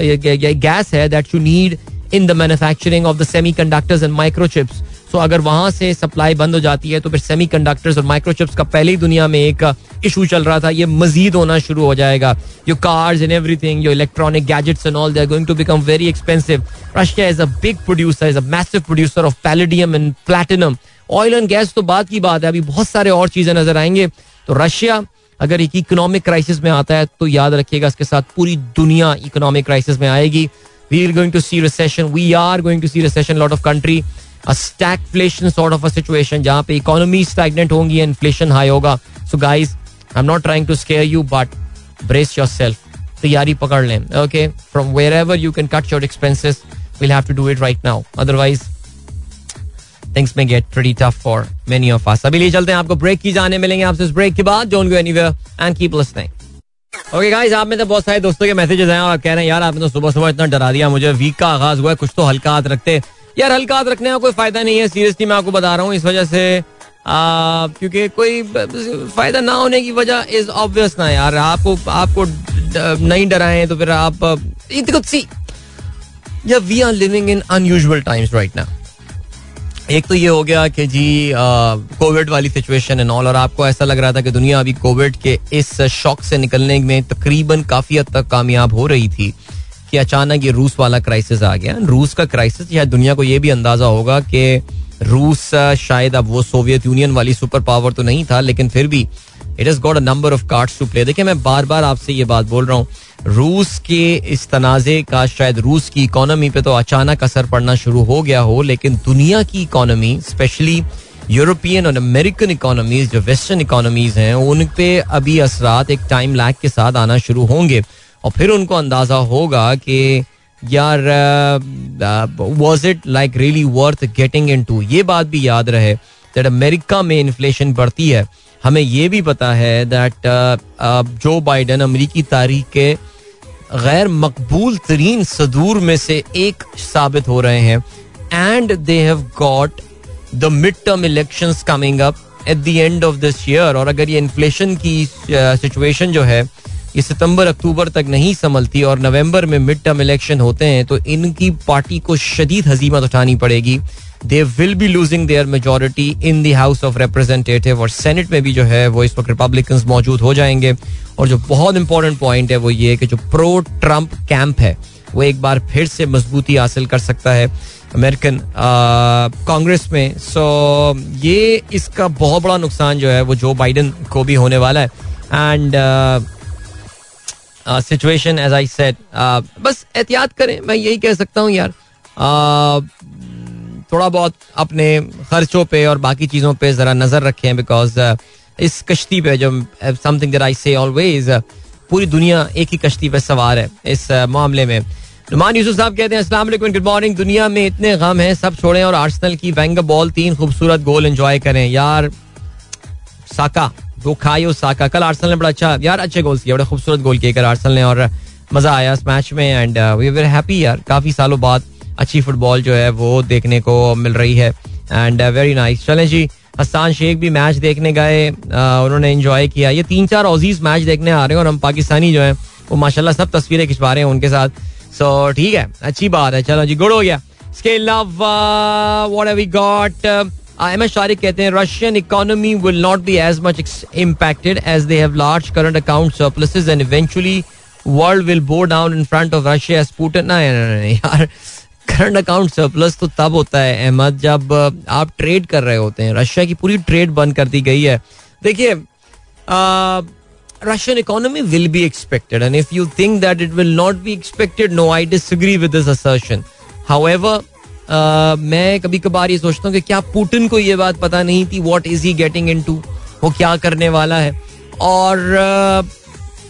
gas है that you need in the manufacturing of the semiconductors and microchips so अगर वहाँ से सप्लाई बंद हो जाती है तो फिर सेमी कंडक्टर्स और माइक्रोचिप्स का पहले ही दुनिया में एक इशू चल रहा था ये मजीद होना शुरू हो जाएगा your cars and everything your electronic gadgets and all they are going to become very expensive Russia is a big producer is a massive producer of palladium and platinum oil and gas तो बात की बात है अभी बहुत सारे और चीज़ें नज़र आएँगे तो रशिया अगर एक इकोनॉमिक क्राइसिस में आता है तो याद रखिएगा इसके साथ पूरी दुनिया इकोनॉमिक क्राइसिस में आएगी। We are going to see recession we are going to see recession lot of country a sort of a situation जहाँ पे इकोनॉमी स्टैगनेंट होंगी इन्फ्लेशन हाई होगा। So guys I am not trying to scare you but brace yourself तैयारी पकड़ लें। Okay from wherever you can cut your expenses will have to do it right now otherwise things may get pretty tough for many of us अभी लिए चलते हैं, आपको break की जाने मिलेंगे। आपसे इस ब्रेक के बाद don't go anywhere and keep listening okay guys आप में तो बहुत सारे दोस्तों के मैसेजेस हैं और कह रहे हैं, यार, आपने तो सुबह सुबह इतना डरा दिया, मुझे वीक का आगाज़ हुआ है, कुछ तो हल्का हाथ रखते। यार, हल्का हाथ रखने का कोई फ़ायदा नहीं है सीरियसली मैं आपको बता रहा हूँ, इस वजह से क्योंकि कोई फ़ायदा ना होने की वजह इज़ ऑब्वियस ना यार। आपको आपको नहीं डराए तो फिर आप see we are living in unusual times right now एक तो ये हो गया कि जी कोविड वाली सिचुएशन एंड ऑल और आपको ऐसा लग रहा था कि दुनिया अभी कोविड के इस शॉक से निकलने में तकरीबन काफ़ी हद तक कामयाब हो रही थी कि अचानक ये रूस वाला क्राइसिस आ गया। रूस का क्राइसिस या दुनिया को ये भी अंदाज़ा होगा कि रूस, शायद अब वो सोवियत यूनियन वाली सुपर पावर तो नहीं था, लेकिन फिर भी it is got a number of cards to play देखिए, मैं बार बार आपसे ये बात बोल रहा हूँ। रूस के इस तनाज़े का शायद रूस की इकोनॉमी पे तो अचानक असर पड़ना शुरू हो गया हो, लेकिन दुनिया की इकोनॉमी स्पेशली यूरोपियन और अमेरिकन इकोनॉमीज जो वेस्टर्न इकोनॉमीज हैं, उन पे अभी असरात, एक टाइम लैग के साथ आना शुरू होंगे। और फिर उनको अंदाज़ा होगा कि यार was it like really worth getting into ये बात भी याद रहे दैट अमेरिका में इन्फ्लेशन बढ़ती है हमें ये भी पता है दैट जो बाइडन अमरीकी तारीख के गैर मकबूल तरीन सदूर में से एक साबित हो रहे हैं। And they have got the mid term election coming up at the end of this year और अगर ये इन्फ्लेशन की सिचुएशन जो है, ये सितंबर, अक्टूबर तक नहीं संभलती और नवंबर में मिड टर्म इलेक्शन होते हैं तो इनकी पार्टी को शदीद हजीमत उठानी पड़ेगी। They will be losing their majority in the House of Representative और सेनेट में भी जो है वो इस वक्त रिपब्लिकन मौजूद हो जाएँगे। और जो बहुत इंपॉर्टेंट पॉइंट है वो ये कि जो प्रो ट्रंप कैंप है वो एक बार फिर से मजबूती हासिल कर सकता है अमेरिकन कांग्रेस में। सो so, ये इसका बहुत बड़ा नुकसान जो है वो जो बाइडन को भी होने वाला है। And situation as I said बस एहतियात करें मैं यही कह सकता हूँ यार। uh, थोड़ा बहुत अपने खर्चों पे और बाकी चीज़ों पे ज़रा नज़र रखें बिकॉज़ uh, इस कश्ती पे जो समथिंग दैट आई से ऑलवेज पूरी दुनिया एक ही कश्ती पे सवार है इस uh, मामले में। नुमान यूसुफ साहब कहते हैं अस्सलाम गुड मॉर्निंग दुनिया में इतने गम हैं सब छोड़ें और आर्सनल की वेंग बॉल तीन खूबसूरत गोल एंजॉय करें। यार साका दो खायो साका। कल आर्सेनल ने बड़ा अच्छा यार अच्छे गोल किए बड़े खूबसूरत गोल किए कल आर्सेनल ने और मज़ा आया इस मैच में एंड वी वेर हैप्पी यार। काफ़ी सालों बाद अच्छी फुटबॉल जो है वो देखने को मिल रही है। एंड वेरी नाइस चलें जी हसान शेख भी मैच देखने गए उन्होंने एंजॉय किया। ये तीन चार ओजीज मैच देखने आ रहे हैं और हम पाकिस्तानी जो है वो माशाल्लाह सब तस्वीरें खिंचवा रहे हैं उनके साथ। सो so, ठीक है अच्छी बात है। चलो जी गुड हो गया। इसके अलावा what we got M S Shariq कहते हैं Russian economy will not be as much impacted as they have large current account and eventually world will bow down in front of Russia यार current account surplus तो तब होता है अहमद जब आप trade कर रहे होते हैं। रशिया की पूरी ट्रेड बंद कर दी गई है। देखिए Russian economy will be expected and if you think that it will not be expected no I disagree with this assertion however मैं कभी कभार ये सोचता हूँ कि क्या पुटिन को ये बात पता नहीं थी what is he getting into वो क्या करने वाला है? और uh,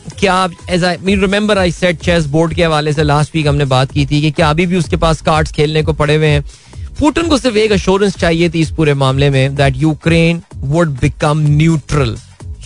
क्या as I mean remember I said chess board के हवाले से लास्ट वीक हमने बात की थी कि क्या अभी भी उसके पास कार्ड्स खेलने को पड़े हुए हैं। पुटिन को सिर्फ़ एक अश्योरेंस चाहिए थी इस पूरे मामले में that Ukraine would become neutral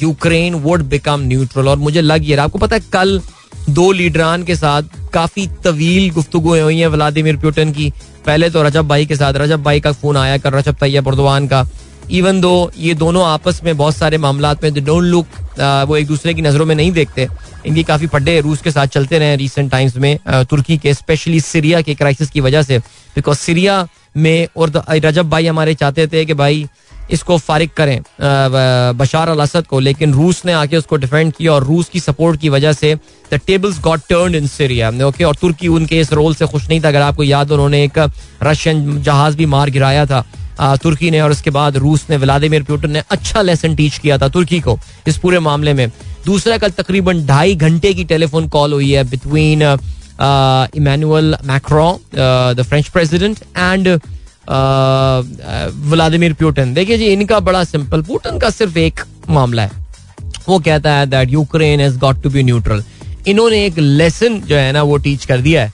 Ukraine would become neutral और मुझे लग ये आपको पता है कल दो लीडरान के साथ काफ़ी तवील गुफ्तु हुई हैं व्लादिमिर पुटिन की। पहले तो रजब भाई के साथ, रजब भाई का फ़ोन आया कर रजब तैयब उर्दवान का। इवन दो ये दोनों आपस में बहुत सारे मामला में डोंट लुक वो एक दूसरे की नज़रों में नहीं देखते। इनकी काफ़ी पड्डे रूस के साथ चलते रहे रिसेंट टाइम्स में तुर्की के स्पेशली सीरिया के क्राइसिस की वजह से। बिकॉज़ सीरिया में और रजब भाई हमारे चाहते थे कि भाई इसको फारिग करें बशार अल असद को, लेकिन रूस ने आके उसको डिफेंड किया और रूस की सपोर्ट की वजह से the tables got turn in Syria okay और तुर्की उनके इस रोल से खुश नहीं था। अगर आपको याद उन्होंने एक रशियन जहाज़ भी मार गिराया था। तुर्की ने और उसके बाद रूस ने व्लादिमिर पुटिन ने अच्छा लेसन टीच किया था तुर्की को इस पूरे मामले में। दूसरा कल तकरीबन ढाई घंटे की टेलीफोन कॉल हुई है between Emmanuel Macron the French president and Vladimir Putin देखिए जी, इनका बड़ा सिंपल पुटिन का सिर्फ़ एक मामला है। वो कहता है that Ukraine has got to be neutral इन्होंने एक लेसन जो है ना, वो टीच कर दिया है।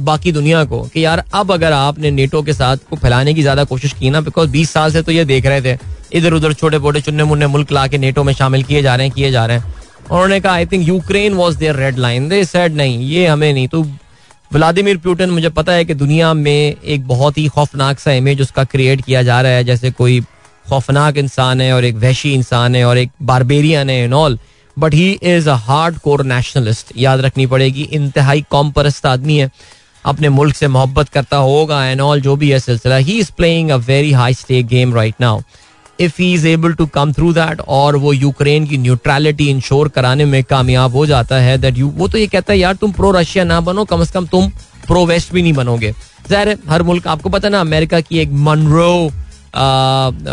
बाकी दुनिया को कि यार अब अगर आपने नेटो के साथ को फैलाने की ज़्यादा कोशिश की ना बिकॉज़ बीस साल से तो ये देख रहे थे इधर उधर छोटे मोटे चुन्ने मुन्ने मुल्क ला के नेटो में शामिल किए जा रहे हैं, किए जा रहे हैं। उन्होंने कहा I think Ukraine was their red line they said नहीं, ये हमें नहीं। तो व्लादिमिर पुटिन मुझे पता है कि दुनिया में एक बहुत ही खौफनाक सा इमेज उसका क्रिएट किया जा रहा है, जैसे कोई खौफनाक इंसान है और एक वहशी इंसान है और एक बारबेरियन है in all but he is a hard core nationalist याद रखनी पड़ेगी, इंतहाई कॉम परस्त आदमी है। अपने मुल्क से मोहब्बत करता होगा एंड ऑल जो भी है सिलसिला। He is playing a very high stake game right now if he is able to come through that और वो यूक्रेन की न्यूट्रलिटी इंश्योर कराने में कामयाब हो जाता है दैट यू वो तो ये कहता है, यार, तुम प्रो रशिया ना बनो, कम से कम तुम प्रो वेस्ट भी नहीं बनोगे. ज़ाहिर हर मुल्क, आपको पता ना, अमेरिका की एक मनरो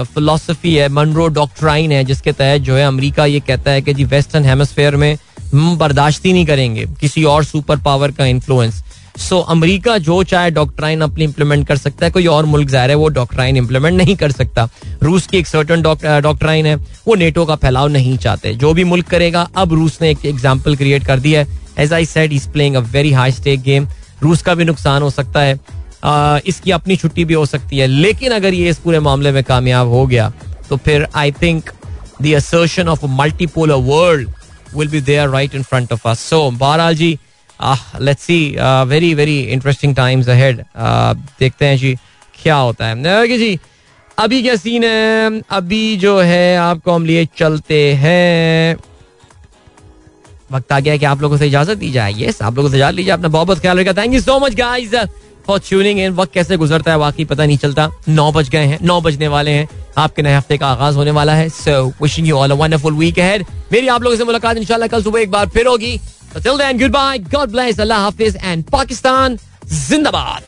फिलोसफी है मनरो डॉक्ट्राइन है, जिसके तहत जो है अमेरिका ये कहता है कि जी वेस्टर्न हेमस्फेयर में बर्दाश्त ही नहीं करेंगे, किसी और सुपर पावर का इन्फ्लुएंस सो अमेरिका जो चाहे डॉक्ट्राइन अपनी इंप्लीमेंट कर सकता है कोई और मुल्क ज़ाहिर है वो डॉक्ट्राइन इंप्लीमेंट नहीं कर सकता। रूस की एक सर्टन डॉक्ट्राइन है वो नेटो का फैलाव नहीं चाहते। जो भी मुल्क करेगा अब रूस ने एक एग्ज़ाम्पल क्रिएट कर दिया है। As I said is playing a very high stake game रूस का भी नुकसान हो सकता है। आ, इसकी अपनी छुट्टी भी हो सकती है। लेकिन अगर ये इस पूरे मामले में कामयाब हो गया तो फिर I think the assertion of multipolar world will be there right in front of us so बहरहाल जी let's see very very interesting times ahead देखते हैं जी, क्या होता है। जी, अभी क्या सीन है? अभी जो है, आपको हम लिए चलते हैं। वक्त आ गया कि आप लोगों से इजाज़त दी जाए। यस आप लोगों से इजाज़त लीजिए अपना बहुत बहुत ख्याल रखा thank you so much guys for tuning in वक्त कैसे गुजरता है, वाकई पता नहीं चलता। नौ बज गए हैं, नौ बजने वाले हैं। आपके नए हफ़्ते का आगाज़ होने वाला है। So wishing you all a wonderful week ahead मेरी आप लोगों से मुलाकात, इंशाल्लाह, कल सुबह एक बार फिर होगी। So till then, goodbye. God bless. Allah Hafiz and Pakistan. Zindabad.